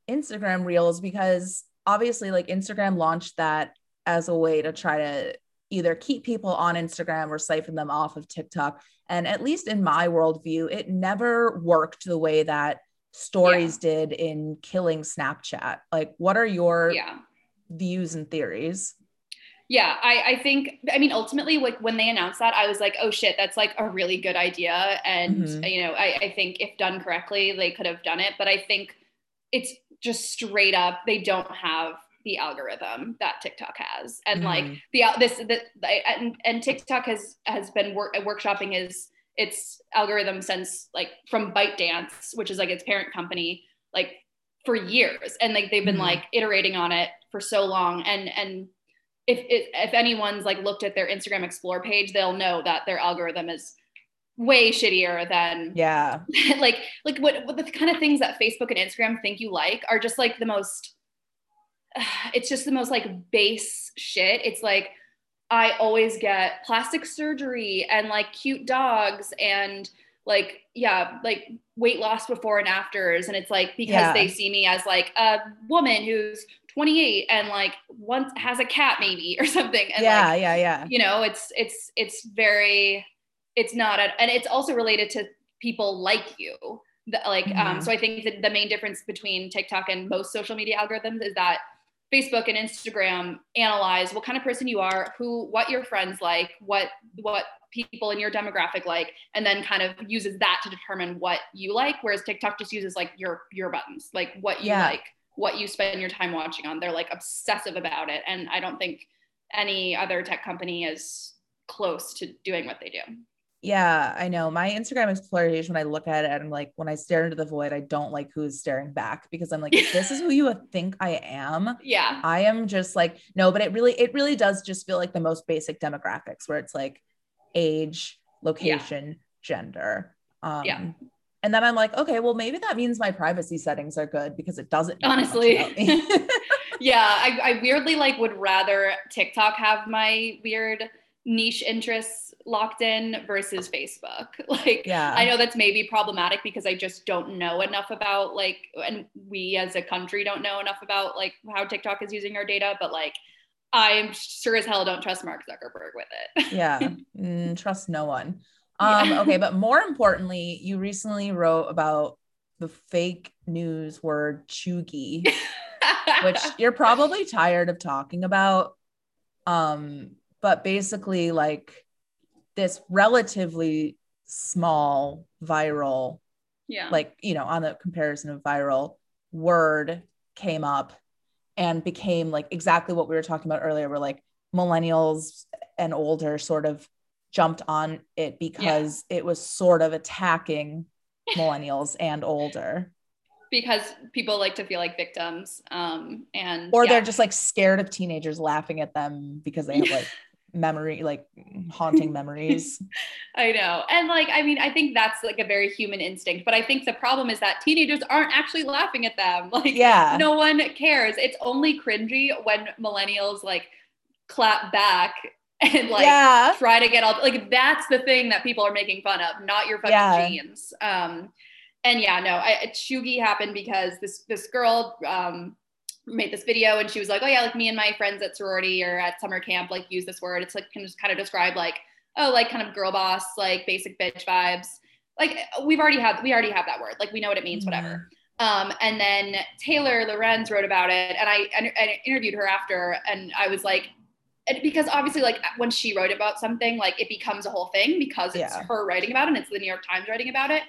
Instagram Reels because obviously like Instagram launched that as a way to try to either keep people on Instagram or siphon them off of TikTok. And at least in my worldview, it never worked the way that stories yeah. did in killing Snapchat. Like, what are your yeah. views and theories? Yeah, I, I think, I mean, ultimately, like when they announced that, I was like, oh shit, that's like a really good idea. And, mm-hmm. you know, I, I think if done correctly, they could have done it. But I think it's just straight up, they don't have the algorithm that TikTok has, and mm like mm-hmm. the this the, and and TikTok has has been work, workshopping his its algorithm since like from ByteDance, which is like its parent company, like for years, and like they've been mm like iterating on it for so long, and and if if anyone's like looked at their Instagram Explore page, they'll know that their algorithm is way shittier than yeah. like like what, what the kind of things that facebook and instagram think you like are just like the most it's just the most like base shit. It's like I always get plastic surgery and like cute dogs and like yeah, like weight loss before and afters and it's like because yeah. they see me as like a woman who's 28 and like once has a cat maybe or something and yeah, like, yeah, yeah. You know, it's it's it's very it's not a, and it's also related to people like you like um, mm-hmm. um so i think that the main difference between tiktok and most social media algorithms is that Facebook and Instagram analyze what kind of person you are, who, what your friends like, what, what people in your demographic like and then kind of uses that to determine what you like whereas tiktok just uses like your your buttons like what you Yeah. like what you spend your time watching on they're like obsessive about it and i don't think any other tech company is close to doing what they do Yeah, I know. My Instagram page, when I look at it, I'm like, when I stare into the void, I don't like who's staring back because I'm like, if this is who you think I am. yeah I am just like, no, but it really, it really does just feel like the most basic demographics where it's like age, location, gender. Um, Yeah. And then I'm like, okay, well, maybe that means my privacy settings are good because it doesn't. Honestly. yeah I, I weirdly like would rather tiktok have my weird niche interests locked in versus facebook like yeah. I know that's maybe problematic because I just don't know enough about like, and we as a country don't know enough about like how TikTok is using our data, but like, I'm sure as hell don't trust Mark Zuckerberg with it. yeah Mm, trust no one um Yeah. okay but more importantly you recently wrote about the fake news word cheugy which you're probably tired of talking about um but basically like this relatively small viral yeah, like you know on the comparison of viral word came up and became like exactly what we were talking about earlier where like millennials and older sort of jumped on it because it was sort of attacking millennials and older because people like to feel like victims. Um, and or yeah. they're just like scared of teenagers laughing at them because they have like memory like haunting memories I know. And like, I mean, I think that's like a very human instinct, but I think the problem is that teenagers aren't actually laughing at them. Like, yeah no one cares. It's only cringy when millennials like clap back and like yeah try to get all like that's the thing that people are making fun of, not your fucking Yeah. jeans. Um, and yeah, no, I, cheugy happened because this this girl um made this video and she was like, oh yeah, like me and my friends at sorority or at summer camp like use this word. It's like can just kind of describe like oh like kind of girl boss like basic bitch vibes. Like we've already had we already have that word. Like we know what it means, whatever. Um, and then Taylor Lorenz wrote about it, and I, and I interviewed her after, and I was like, because obviously, like when she wrote about something, like it becomes a whole thing because it's Yeah. her writing about it, and it's the New York Times writing about it.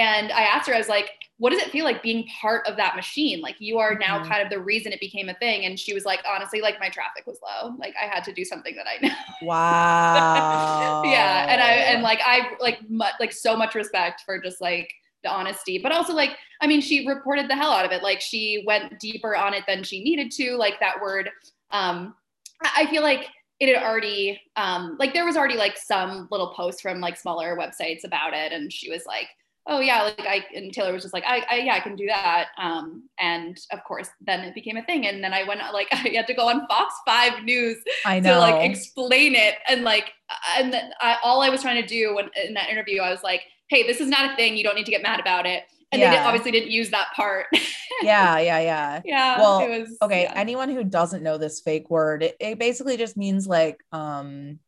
And I asked her, I was like, what does it feel like being part of that machine? Like you are now Mhm. kind of the reason it became a thing. And she was like, honestly, like my traffic was low. Like I had to do something that I know. wow yeah and i and like i like mu- like so much respect for just like the honesty but also like i mean she reported the hell out of it like she went deeper on it than she needed to like that word um i I feel like it had already um like there was already like some little posts from like smaller websites about it and she was like oh yeah like i and taylor was just like I, I yeah i can do that. Um and of course then it became a thing. And then i went like i had to go on fox 5 news i know to like explain it. And like and then I, all I was trying to do when in that interview I was like hey this is not a thing. You don't need to get mad about it. And they did, obviously didn't use that part. Yeah yeah yeah. Yeah Well, it was okay yeah. anyone who doesn't know this fake word it, it basically just means like um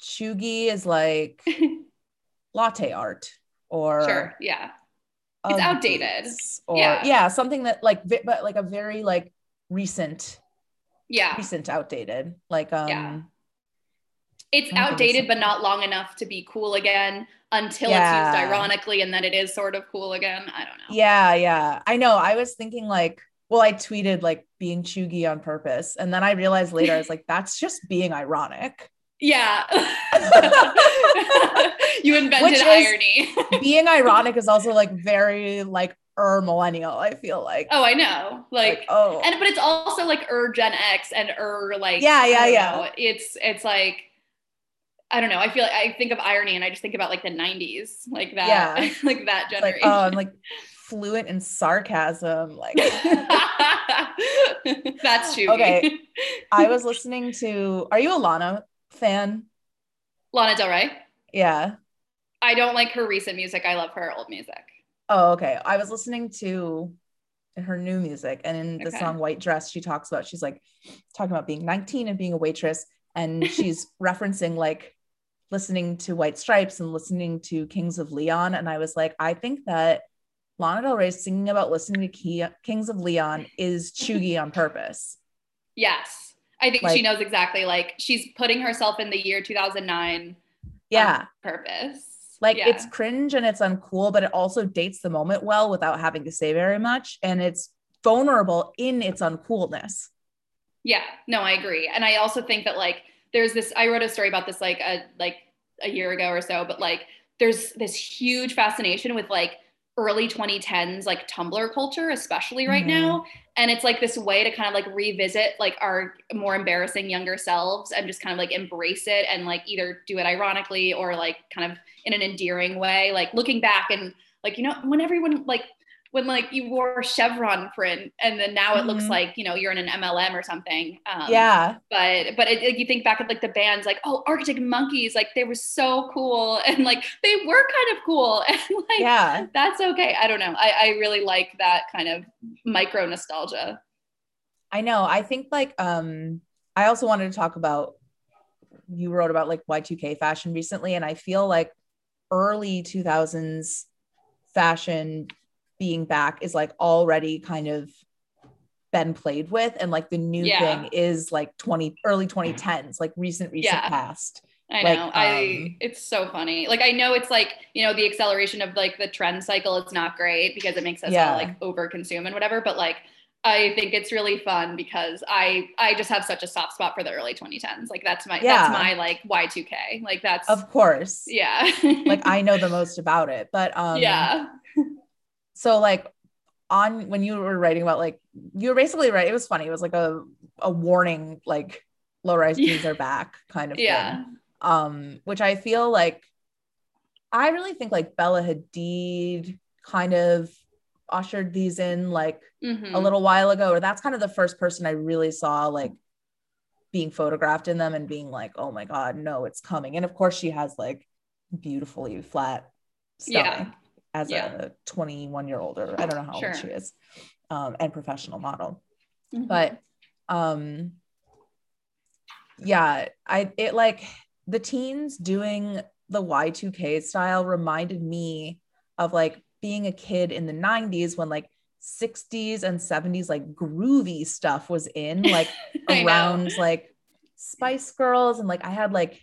cheugy is like latte art or sure yeah It's Ugg outdated. or Yeah. yeah. something that like but like a very like recent yeah recent outdated like um Yeah. it's outdated but not long enough to be cool again until it's used ironically and then it is sort of cool again i don't know yeah yeah i know i was thinking like well i tweeted like being cheugy on purpose and then i realized later i was like that's just being ironic yeah you invented Which irony being ironic is also like very like er millennial i feel like oh i know like like oh and but it's also like er Gen X and er like Yeah, yeah, yeah. know. It's it's like I don't know. I feel like I think of irony and I just think about like the '90s, like that, Yeah. like that it's like oh i'm like fluent in sarcasm like That's true. Okay. i was listening to are you a lana fan Lana Del Rey. yeah I don't like her recent music. I love her old music. Oh, okay. I was listening to her new music, and in the Okay. song White Dress, she talks about she's like talking about being 19 and being a waitress, and she's referencing like listening to White Stripes and listening to Kings of Leon. And I was like, I think that Lana Del Rey singing about listening to Key- Kings of Leon is cheugy on purpose. Yes. I think Like- she knows exactly like she's putting herself in the year 2009 Yeah. purpose. Like Yeah. it's cringe and it's uncool, but it also dates the moment well without having to say very much. And it's vulnerable in its uncoolness. Yeah, no, I agree. And I also think that like there's this I wrote a story about this like a like a year ago or so, but like there's this huge fascination with like early 2010s like Tumblr culture, especially right Mhm. now. And it's like this way to kind of like revisit like our more embarrassing younger selves and just kind of like embrace it and like either do it ironically or like kind of in an endearing way. Like looking back and like, you know, when everyone like when like you wore chevron print and then now it looks Mhm. like you know you're in an MLM or something. Um, yeah. But but it, like, you think back at like the bands like oh Arctic Monkeys like they were so cool and like they were kind of cool and like Yeah. that's okay. I don't know. I I really like that kind of micro nostalgia. I know. I think like um I also wanted to talk about you wrote about like Y2K fashion recently and I feel like early 2000s fashion being back is like already kind of been played with and like the new Yeah. thing is like 20 early 2010s like recent recent Yeah. past I Like, know. I um, it's so funny. Like I know it's like, you know, the acceleration of like the trend cycle it's not great because it makes us Yeah. all like over consume and whatever, but like I think it's really fun because I I just have such a soft spot for the early 2010s. Like that's my Yeah. that's my like Y2K. Like that's of course yeah. like I know the most about it but um yeah. So like on when you were writing about like you were basically right it was funny it was like a a warning like low rise Yeah. jeans are back kind of Yeah. thing um which i feel like i really think like bella hadid kind of ushered these in like Mhm. a little while ago or that's kind of the first person i really saw like being photographed in them and being like oh my god no it's coming and of course she has like beautifully flat stomach Yeah. As Yeah. a 21 year old or i don't know how Sure. old she is um, and professional model Mhm. but um yeah i it like the teens doing the y2k style reminded me of like being a kid in the 90s when like 60s and 70s like groovy stuff was in like I know. around like spice girls and like i had like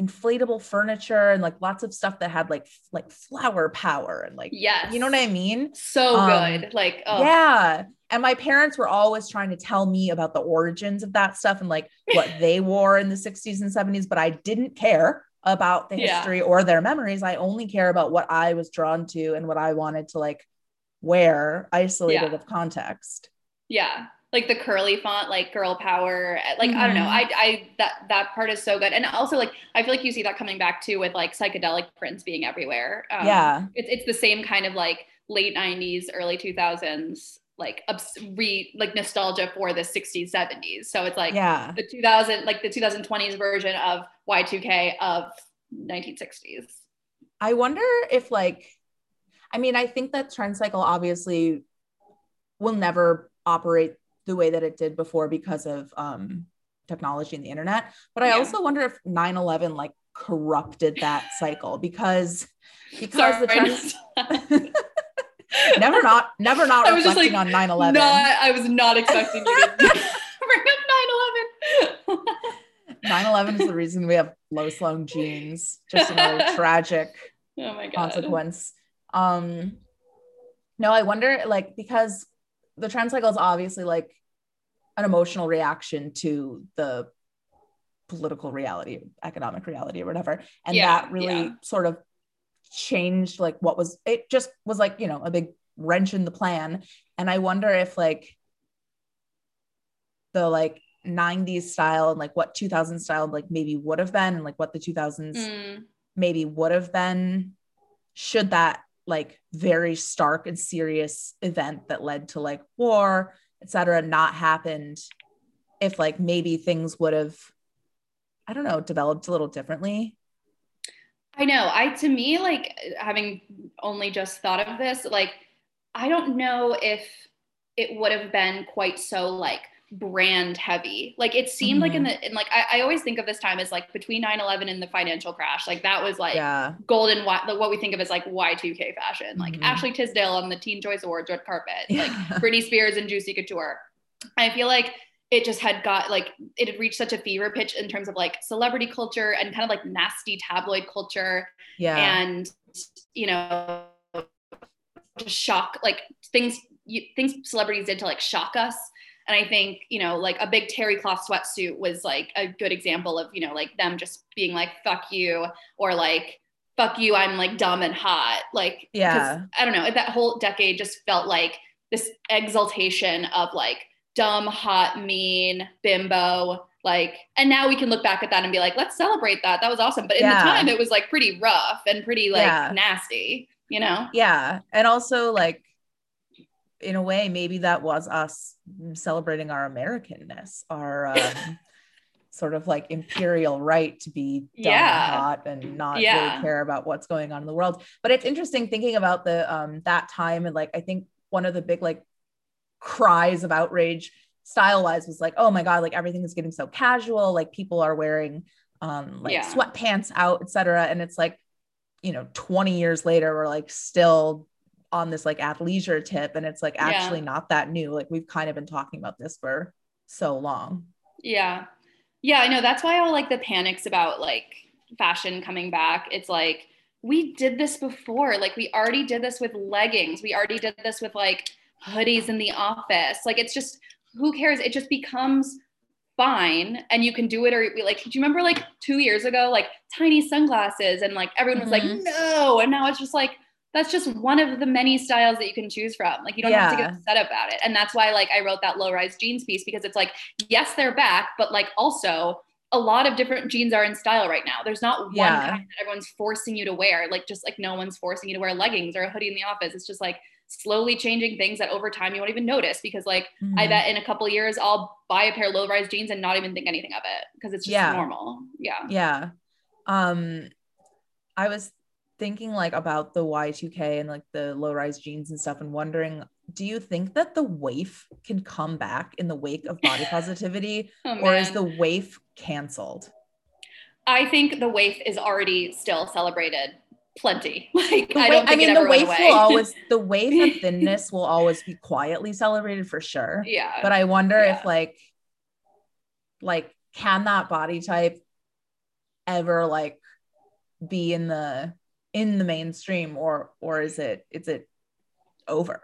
inflatable furniture and like lots of stuff that had like like flower power and like yeah, you know what i mean So Um, good. Like oh yeah. And my parents were always trying to tell me about the origins of that stuff and like what they wore in the 60s and 70s, but I didn't care about the Yeah. history or their memories. I only care about what I was drawn to and what I wanted to like wear isolated Yeah. of context. yeah like the curly font like girl power like i don't know Mhm. i i that that part is so good and also like i feel like you see that coming back too with like psychedelic prints being everywhere um, yeah. it's, it's the same kind of like late 90s early 2000s like obs- re like nostalgia for the 60s 70s so it's like yeah. the 2000 like the 2020s version of y2k of 1960s I wonder if like I mean, I think that trend cycle obviously will never operate the way that it did before because of um technology and the internet. But I Yeah. also wonder if 9-11 like corrupted that cycle because because the Sorry, trend never not never not I was just reflecting like, on 9-11. Not, I was not expecting you to bring up 9/11. 9-11 is the reason we have low slung jeans. Just another tragic oh my god. consequence. Um, no, I wonder, like, because the trend cycle is obviously like an emotional reaction to the political reality, economic reality, or whatever, and Yeah, that really yeah. sort of changed like what was. It just was like you know a big wrench in the plan, and I wonder if like the like 90s style and like what 2000 style like maybe would have been and like what the 2000s Mm, maybe would have been should that like very stark and serious event that led to like war etc not happened if like maybe things would have i don't know developed a little differently I know. I to me like having only just thought of this, like I don't know if it would have been quite so like brand heavy. Like it seemed like in Mm-hmm. the in like I, I always think of this time as like between 9-11 and the financial crash. Like that was like yeah golden what what we think of as like Y2K fashion. Like Mhm. Ashley Tisdale on the Teen Choice Awards red carpet. Like Britney Spears and Juicy Couture. I feel like it just had got like it had reached such a fever pitch in terms of like celebrity culture and kind of like nasty tabloid culture Yeah. and you know just shock like things you, things celebrities did to like shock us and i think you know like a big terry cloth sweatsuit was like a good example of you know like them just being like fuck you or like fuck you i'm like dumb and hot Like, Yeah. i don't know that whole decade just felt like this exaltation of like dumb hot mean bimbo like and now we can look back at that and be like let's celebrate that that was awesome but in Yeah. the time it was like pretty rough and pretty like Yeah. nasty you know yeah and also like in a way maybe that was us celebrating our americanness our um, sort of like imperial right to be dumb Yeah. and hot and not Yeah. really care about what's going on in the world but it's interesting thinking about the um that time and like i think one of the big like cries of outrage style wise was like oh my god like everything is getting so casual like people are wearing um like Yeah. sweatpants out etc and it's like you know 20 years later we're like still on this like athleisure tip and it's like Yeah. actually not that new like we've kind of been talking about this for so long Yeah. Yeah, I know. That's why all like the panics about like fashion coming back. It's like we did this before. Like we already did this with leggings. We already did this with like hoodies in the office. Like it's just who cares? It just becomes fine and you can do it or like do you remember like 2 years ago like tiny sunglasses and like everyone was like Mhm. no and now it's just like that's just one of the many styles that you can choose from. Like you don't have to get upset about it. And that's why like I wrote that low rise jeans piece because it's like yes, they're back, but like also a lot of different jeans are in style right now. There's not one Yeah. kind that everyone's forcing you to wear. Like just like no one's forcing you to wear leggings or a hoodie in the office. It's just like slowly changing things that over time you won't even notice because like I Mhm. bet in a couple years I'll buy a pair of low rise jeans and not even think anything of it because it's just Yeah. normal. Yeah. yeah um i was thinking like about the y2k and like the low rise jeans and stuff and wondering do you think that the waif can come back in the wake of body positivity Oh, or is the waif canceled I think the waif is already still celebrated plenty. Like The I don't think I mean the waif will always the waif of thinness will always be quietly celebrated for sure yeah. but i wonder Yeah. if like like can that body type ever like be in the in the mainstream or or is it is it over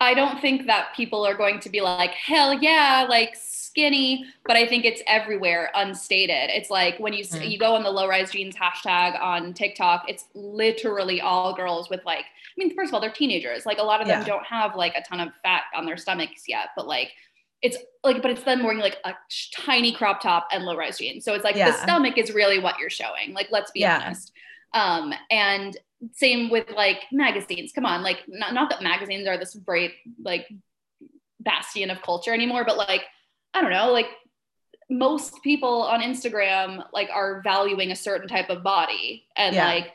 I don't think that people are going to be like, hell yeah, like skinny, but I think it's everywhere unstated. It's like when you Mm. you go on the low rise jeans hashtag on TikTok, it's literally all girls with like, I mean, first of all, they're teenagers. Like a lot of them Yeah. don't have like a ton of fat on their stomachs yet, but like it's like, but it's them wearing like a tiny crop top and low rise jeans. So it's like the stomach is really what you're showing. Like, let's be Yeah. honest. Um, and same with like magazines. Come on, like not, not that magazines are this great like bastion of culture anymore, but like I don't know, like most people on Instagram like are valuing a certain type of body and Yeah. like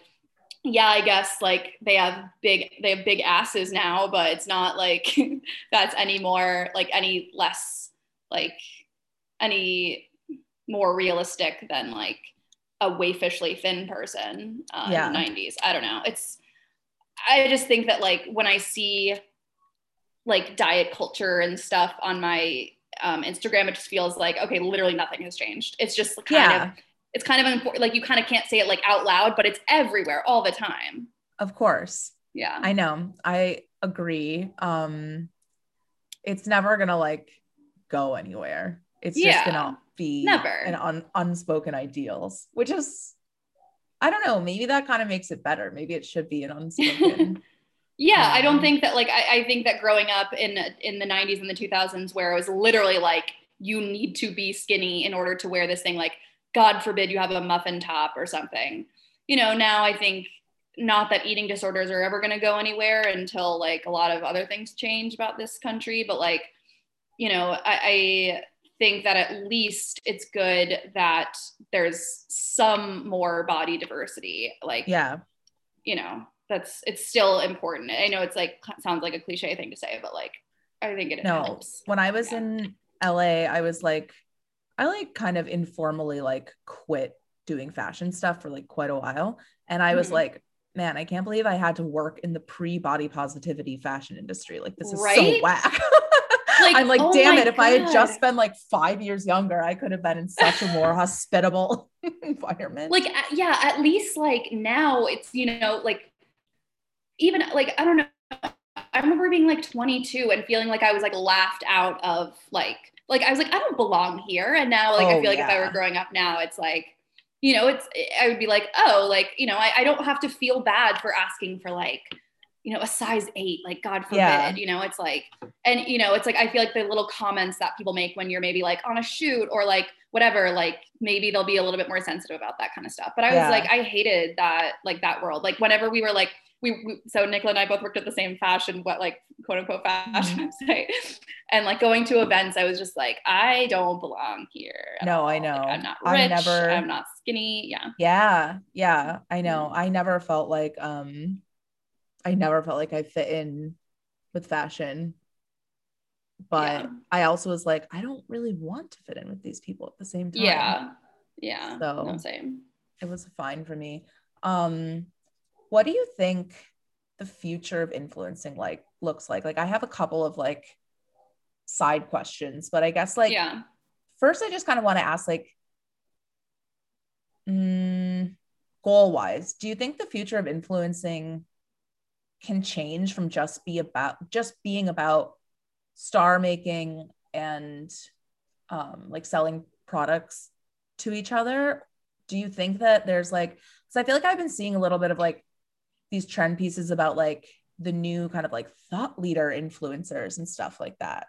yeah, I guess like they have big they have big asses now, but it's not like that's any more like any less like any more realistic than like a waifishly thin person uh, Yeah. in the 90s. I don't know. It's I just think that like when I see like diet culture and stuff on my um, Instagram, it just feels like okay, literally nothing has changed. It's just kind Yeah. of it's kind of important. Like you kind of can't say it like out loud, but it's everywhere all the time. of course Yeah. i know i agree um it's never gonna like go anywhere it's just gonna be Never. an un- unspoken ideals which is i don't know maybe that kind of makes it better maybe it should be an unspoken Yeah, I don't Um, think that like I, I think that growing up in in the 90s and the 2000s where it was literally like you need to be skinny in order to wear this thing like god forbid you have a muffin top or something. You know, now I think not that eating disorders are ever going to go anywhere until like a lot of other things change about this country, but like you know, I, I think that at least it's good that there's some more body diversity like yeah. you know that's it's still important. I know it's like sounds like a cliche thing to say but like i think it no. helps. When i was Yeah. in la i was like i like kind of informally like quit doing fashion stuff for like quite a while. And i was Mhm. like man i can't believe i had to work in the pre body positivity fashion industry. Like this is so whack like, I'm like, oh damn it. God. If I had just been like five years younger, I could have been in such a more hospitable environment. Like, yeah, at least like now it's, you know, like even like, I don't know. I remember being like 22 and feeling like I was like laughed out of like, like I was like, I don't belong here. And now like, oh, I feel like yeah. if I were growing up now, it's like, you know, it's, I would be like, oh, like, you know, I, I don't have to feel bad for asking for like, you know, a size eight, like God forbid, yeah. you know, it's like, and you know, it's like, I feel like the little comments that people make when you're maybe like on a shoot or like whatever, like maybe they'll be a little bit more sensitive about that kind of stuff. But I yeah. was like, I hated that, like that world. Like whenever we were like, we, we, so Nicola and I both worked at the same fashion, what like quote unquote fashion mm-hmm. website. And like going to events, I was just like, I don't belong here. No, all. I know. Like, I'm not rich. I never, I'm not skinny. Yeah. Yeah. Yeah. I know. Mm-hmm. I never felt like um I never felt like I fit in with fashion. But yeah. I also was like, I don't really want to fit in with these people at the same time. Yeah. Yeah. So no, same. It was fine for me. Um, what do you think the future of influencing like looks like? Like I have a couple of like side questions, but I guess like yeah. First, I just kind of want to ask like, mm, goal wise, do you think the future of influencing can change from just be about just being about star making and um, like selling products to each other. Do you think that there's like because i feel like i've been seeing a little bit of like these trend pieces about like the new kind of like thought leader influencers and stuff like that?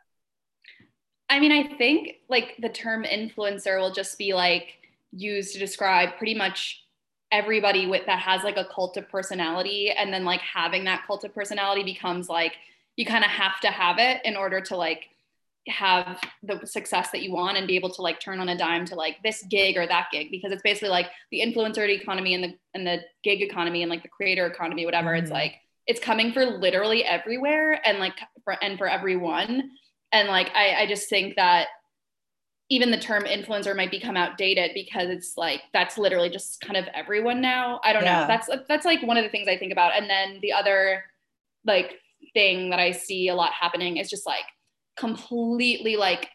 I mean i think like the term influencer will just be like used to describe pretty much everybody with that has like a cult of personality and then like having that cult of personality becomes like you kind of have to have it in order to like have the success that you want and be able to like turn on a dime to like this gig or that gig because it's basically like the influencer economy and the and the gig economy and like the creator economy whatever mm-hmm. it's like it's coming for literally everywhere and like for and for everyone and like I, I just think that even the term influencer might become outdated because it's like that's literally just kind of everyone now. I don't yeah. know. That's that's like one of the things I think about. And then the other like thing that I see a lot happening is just like completely like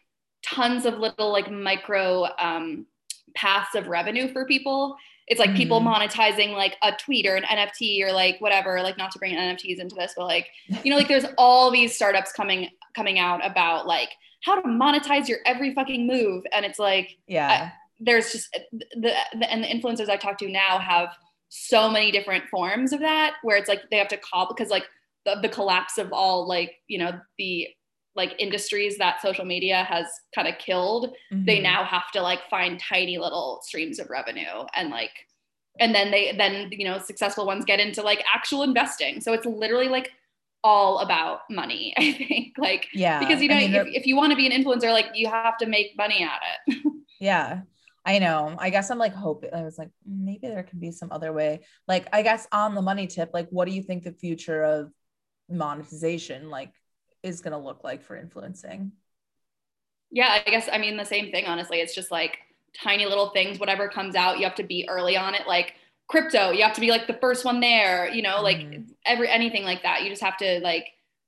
tons of little like micro um, paths of revenue for people. It's like mm-hmm. people monetizing like a tweet or an NFT or like whatever, like not to bring NFTs into this, but like, you know, like there's all these startups coming coming out about like how to monetize your every fucking move. And it's like, yeah, I, there's just the, the, and the influencers I talk to now have so many different forms of that where it's like they have to call because like the, the collapse of all like, you know, the like industries that social media has kind of killed, mm-hmm. they now have to like find tiny little streams of revenue and like and then they then you know successful ones get into like actual investing. So it's literally like all about money, I think. Like, yeah, because you know, I mean, if, if you want to be an influencer, like you have to make money at it. yeah. I know. I guess I'm like hoping I was like, maybe there can be some other way. Like, I guess on the money tip, like, what do you think the future of monetization like is gonna look like for influencing? Yeah, I guess I mean the same thing, honestly. It's just like tiny little things, whatever comes out, you have to be early on it. Like crypto. You have to be like the first one there you know like mm. every anything like that. You just have to like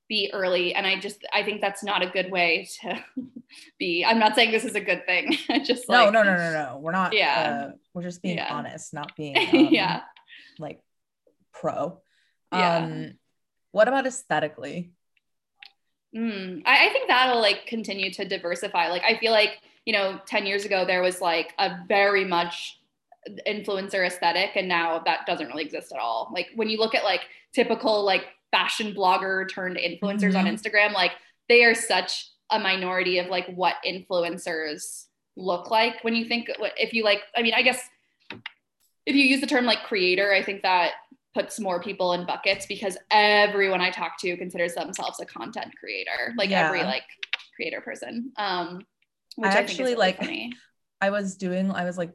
be early. And i just i think that's not a good way to be. I'm not saying this is a good thing. I just no like, no no no no. We're not yeah. uh, we're just being yeah. honest not being um, yeah. like pro. Yeah. um what about aesthetically? Mm, I, I think that'll like continue to diversify. Like i feel like you know 10 years ago there was like a very much influencer aesthetic and now that doesn't really exist at all like when you look at like typical like fashion blogger turned influencers mm-hmm. on instagram like they are such a minority of like what influencers look like when you think if you like i mean i guess if you use the term like creator i think that puts more people in buckets because everyone i talk to considers themselves a content creator like yeah. every like creator person um which I, actually really like funny. I was doing I was like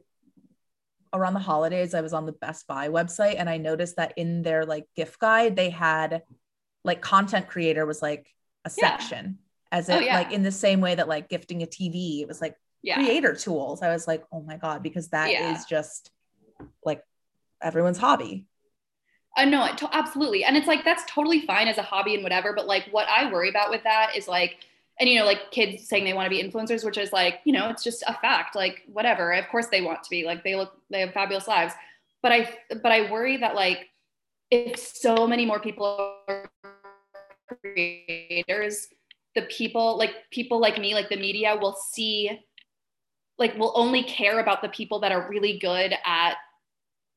around the holidays, I was on the Best Buy website and I noticed that in their like gift guide, they had like content creator was like a section yeah. as oh, if oh, yeah. like in the same way that like gifting a TV, it was like yeah. creator tools. I was like, oh my God, because that is just like everyone's hobby. Uh, I know it absolutely. And it's like, that's totally fine as a hobby and whatever. But like what I worry about with that is like, and you know like kids saying they want to be influencers which is like you know it's just a fact like whatever of course they want to be like they look they have fabulous lives but i but i worry that like if so many more people are creators the people like people like me like the media will see like will only care about the people that are really good at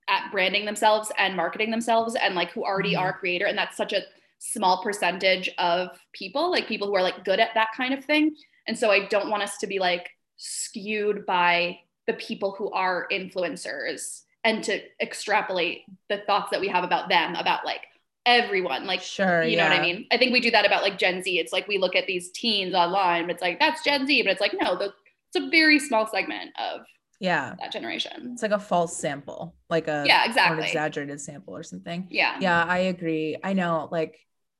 at branding themselves and marketing themselves and like who already mm-hmm. are creator and that's such a small percentage of people like people who are like good at that kind of thing. And so i don't want us to be like skewed by the people who are influencers and to extrapolate the thoughts that we have about them about like everyone like sure you yeah. know what i mean? I think we do that about like gen z. It's like we look at these teens online but it's like that's gen z but it's like no the, it's a very small segment of yeah. that generation. It's like a false sample like a yeah exactly. exaggerated sample or something. Yeah. Yeah i agree. I know like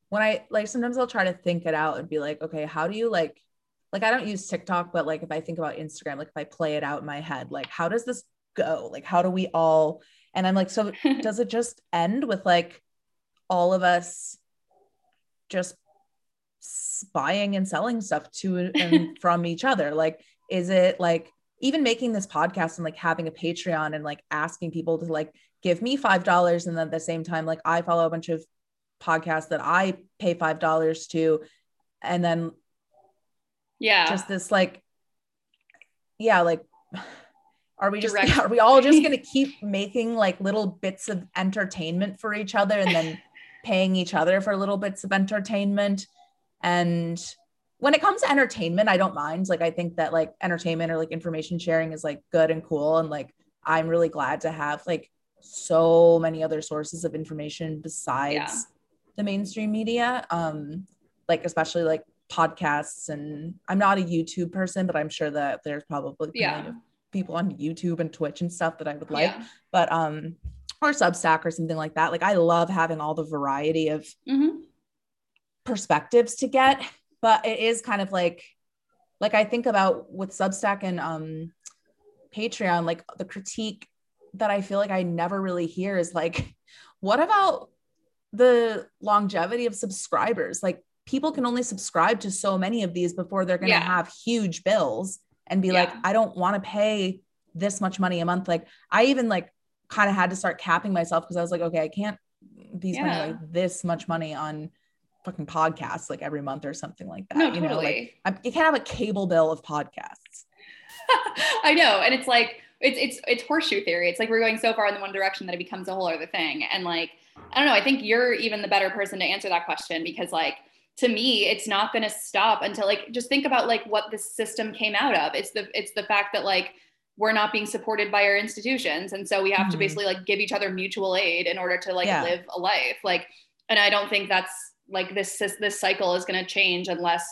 when i like sometimes i'll try to think it out and be like okay how do you like like i don't use tiktok but like if i think about instagram like if i play it out in my head like how does this go? Like how do we all and i'm like so does it just end with like all of us just buying and selling stuff to and from each other? Like is it like even making this podcast and like having a Patreon and like asking people to like give me five dollars and then at the same time like I follow a bunch of podcasts that I pay five dollars to and then yeah just this like yeah like are we just Direct. are we all just gonna keep making like little bits of entertainment for each other and then paying each other for little bits of entertainment and when it comes to entertainment, I don't mind. Like I think that like entertainment or like information sharing is like good and cool. And like I'm really glad to have like so many other sources of information besides yeah. The mainstream media. Um, like especially like podcasts and I'm not a YouTube person, but I'm sure that there's probably yeah. people on YouTube and Twitch and stuff that I would like. Yeah. But um or Substack or something like that. Like I love having all the variety of mm-hmm. perspectives to get but it is kind of like like I think about with Substack and um Patreon, like the critique that I feel like I never really hear is like, what about the longevity of subscribers? Like people can only subscribe to so many of these before they're going to yeah. have huge bills and be yeah. like, I don't want to pay this much money a month. Like I even like kind of had to start capping myself because I was like, okay, I can't be spending yeah. like this much money on fucking podcasts like every month or something like that. No, you totally. know, like I'm, you can't have a cable bill of podcasts. I know, and it's like it's it's it's horseshoe theory. It's like we're going so far in the one direction that it becomes a whole other thing. And like I don't know, I think you're even the better person to answer that question because like to me it's not going to stop until like just think about like what the system came out of. It's the it's the fact that like we're not being supported by our institutions and so we have mm-hmm. to basically like give each other mutual aid in order to like yeah. live a life. Like and I don't think that's like this this cycle is going to change unless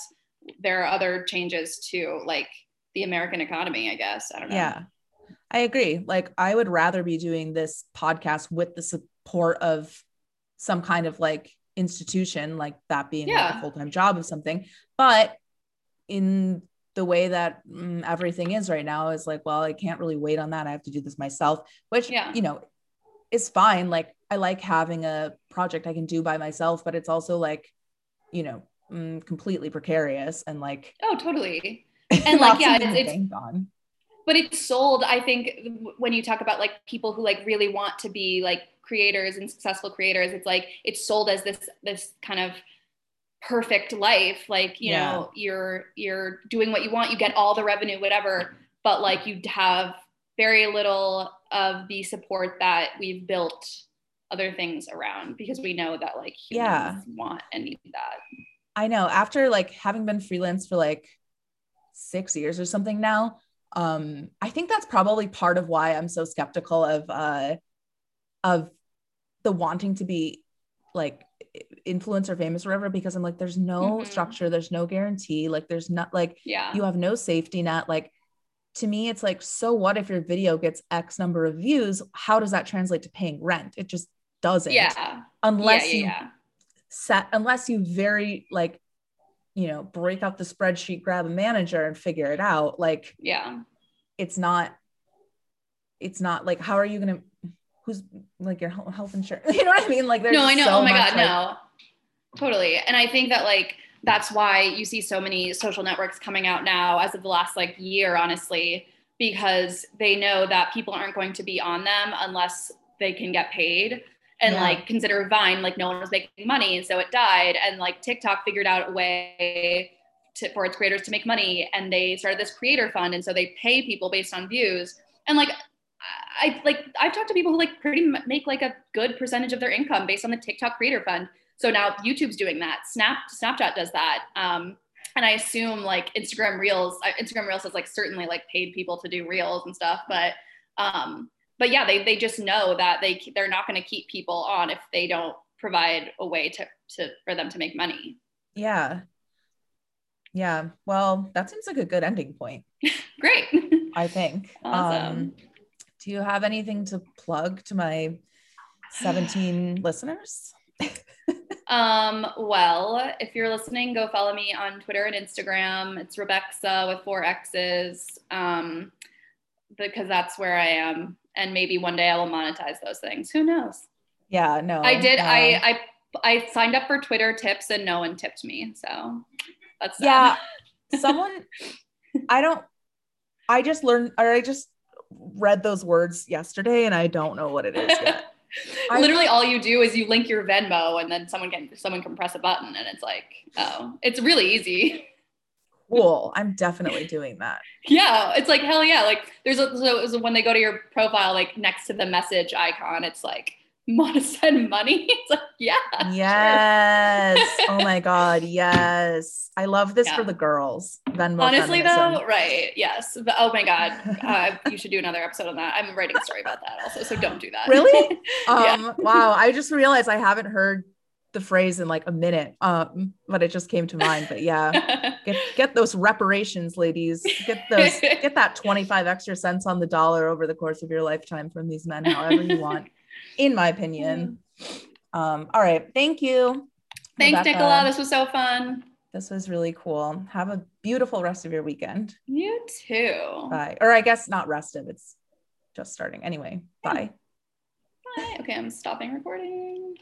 there are other changes to like the American economy, I guess. I don't know. Yeah. I agree. Like I would rather be doing this podcast with the support of some kind of like institution, like that being yeah. like a full-time job of something. But in the way that mm, everything is right now is like, well, I can't really wait on that. I have to do this myself, which yeah. you know, is fine. Like I like having a project I can do by myself, but it's also like, you know, mm, completely precarious and like oh totally and like yeah it's, it's on. But it's sold i think when you talk about like people who like really want to be like creators and successful creators it's like it's sold as this this kind of perfect life. Like you yeah. know you're you're doing what you want you get all the revenue whatever but like you have very little of the support that we've built other things around because we know that like yeah. want and need that. I know. After like having been freelance for like six years or something now um i think that's probably part of why i'm so skeptical of uh of the wanting to be like influencer famous or whatever because i'm like there's no mm-hmm. structure there's no guarantee like there's not like yeah. you have no safety net like to me it's like so what if your video gets x number of views? How does that translate to paying rent? It just doesn't. Yeah. Unless yeah, yeah, you yeah. set unless you very like you know break out the spreadsheet grab a manager and figure it out like yeah. it's not it's not like how are you gonna who's like your health insurance you know what i mean? Like there's no i know. so oh my god like, no. Totally. And i think that like that's why you see so many social networks coming out now as of the last like year honestly because they know that people aren't going to be on them unless they can get paid and yeah. like consider vine like no one was making money and so it died and like tiktok figured out a way to, for its creators to make money and they started this creator fund and so they pay people based on views and like I like I've talked to people who like pretty make like a good percentage of their income based on the TikTok creator fund. So now YouTube's doing that. Snap Snapchat does that. Um, and I assume like Instagram Reels, uh, Instagram Reels has like certainly like paid people to do reels and stuff, but um, but yeah, they they just know that they they're not going to keep people on if they don't provide a way to to for them to make money. Yeah. Yeah. Well, that seems like a good ending point. Great. I think. Awesome. Um, do you have anything to plug to my 17 listeners? um, well, if you're listening, go follow me on Twitter and Instagram. It's Rebecca with four X's. Um, because that's where I am. And maybe one day I will monetize those things. Who knows? Yeah, no. I did. I I I signed up for Twitter tips and no one tipped me. So that's yeah. Someone I don't I just learned or I just read those words yesterday and I don't know what it is yet. Literally, all you do is you link your Venmo, and then someone can someone can press a button, and it's like, oh, it's really easy. Cool. I'm definitely doing that. Yeah, it's like hell yeah. Like there's a so, so when they go to your profile, like next to the message icon, it's like want to send money? It's like, yeah. Yes. Sure. oh my God. Yes. I love this yeah. for the girls. Venmo Honestly, feminism. though, right. Yes. But, oh my God. Uh, you should do another episode on that. I'm writing a story about that also. So don't do that. Really? um, Wow. I just realized I haven't heard the phrase in like a minute, um, but it just came to mind. But yeah, get, get those reparations, ladies. Get those, get that 25 extra cents on the dollar over the course of your lifetime from these men, however you want in my opinion. Um, all right. Thank you. Thanks, Rebecca. Nicola. This was so fun. This was really cool. Have a beautiful rest of your weekend. You too. Bye. Or I guess not rested. It's just starting. Anyway, bye. Bye. Okay, I'm stopping recording.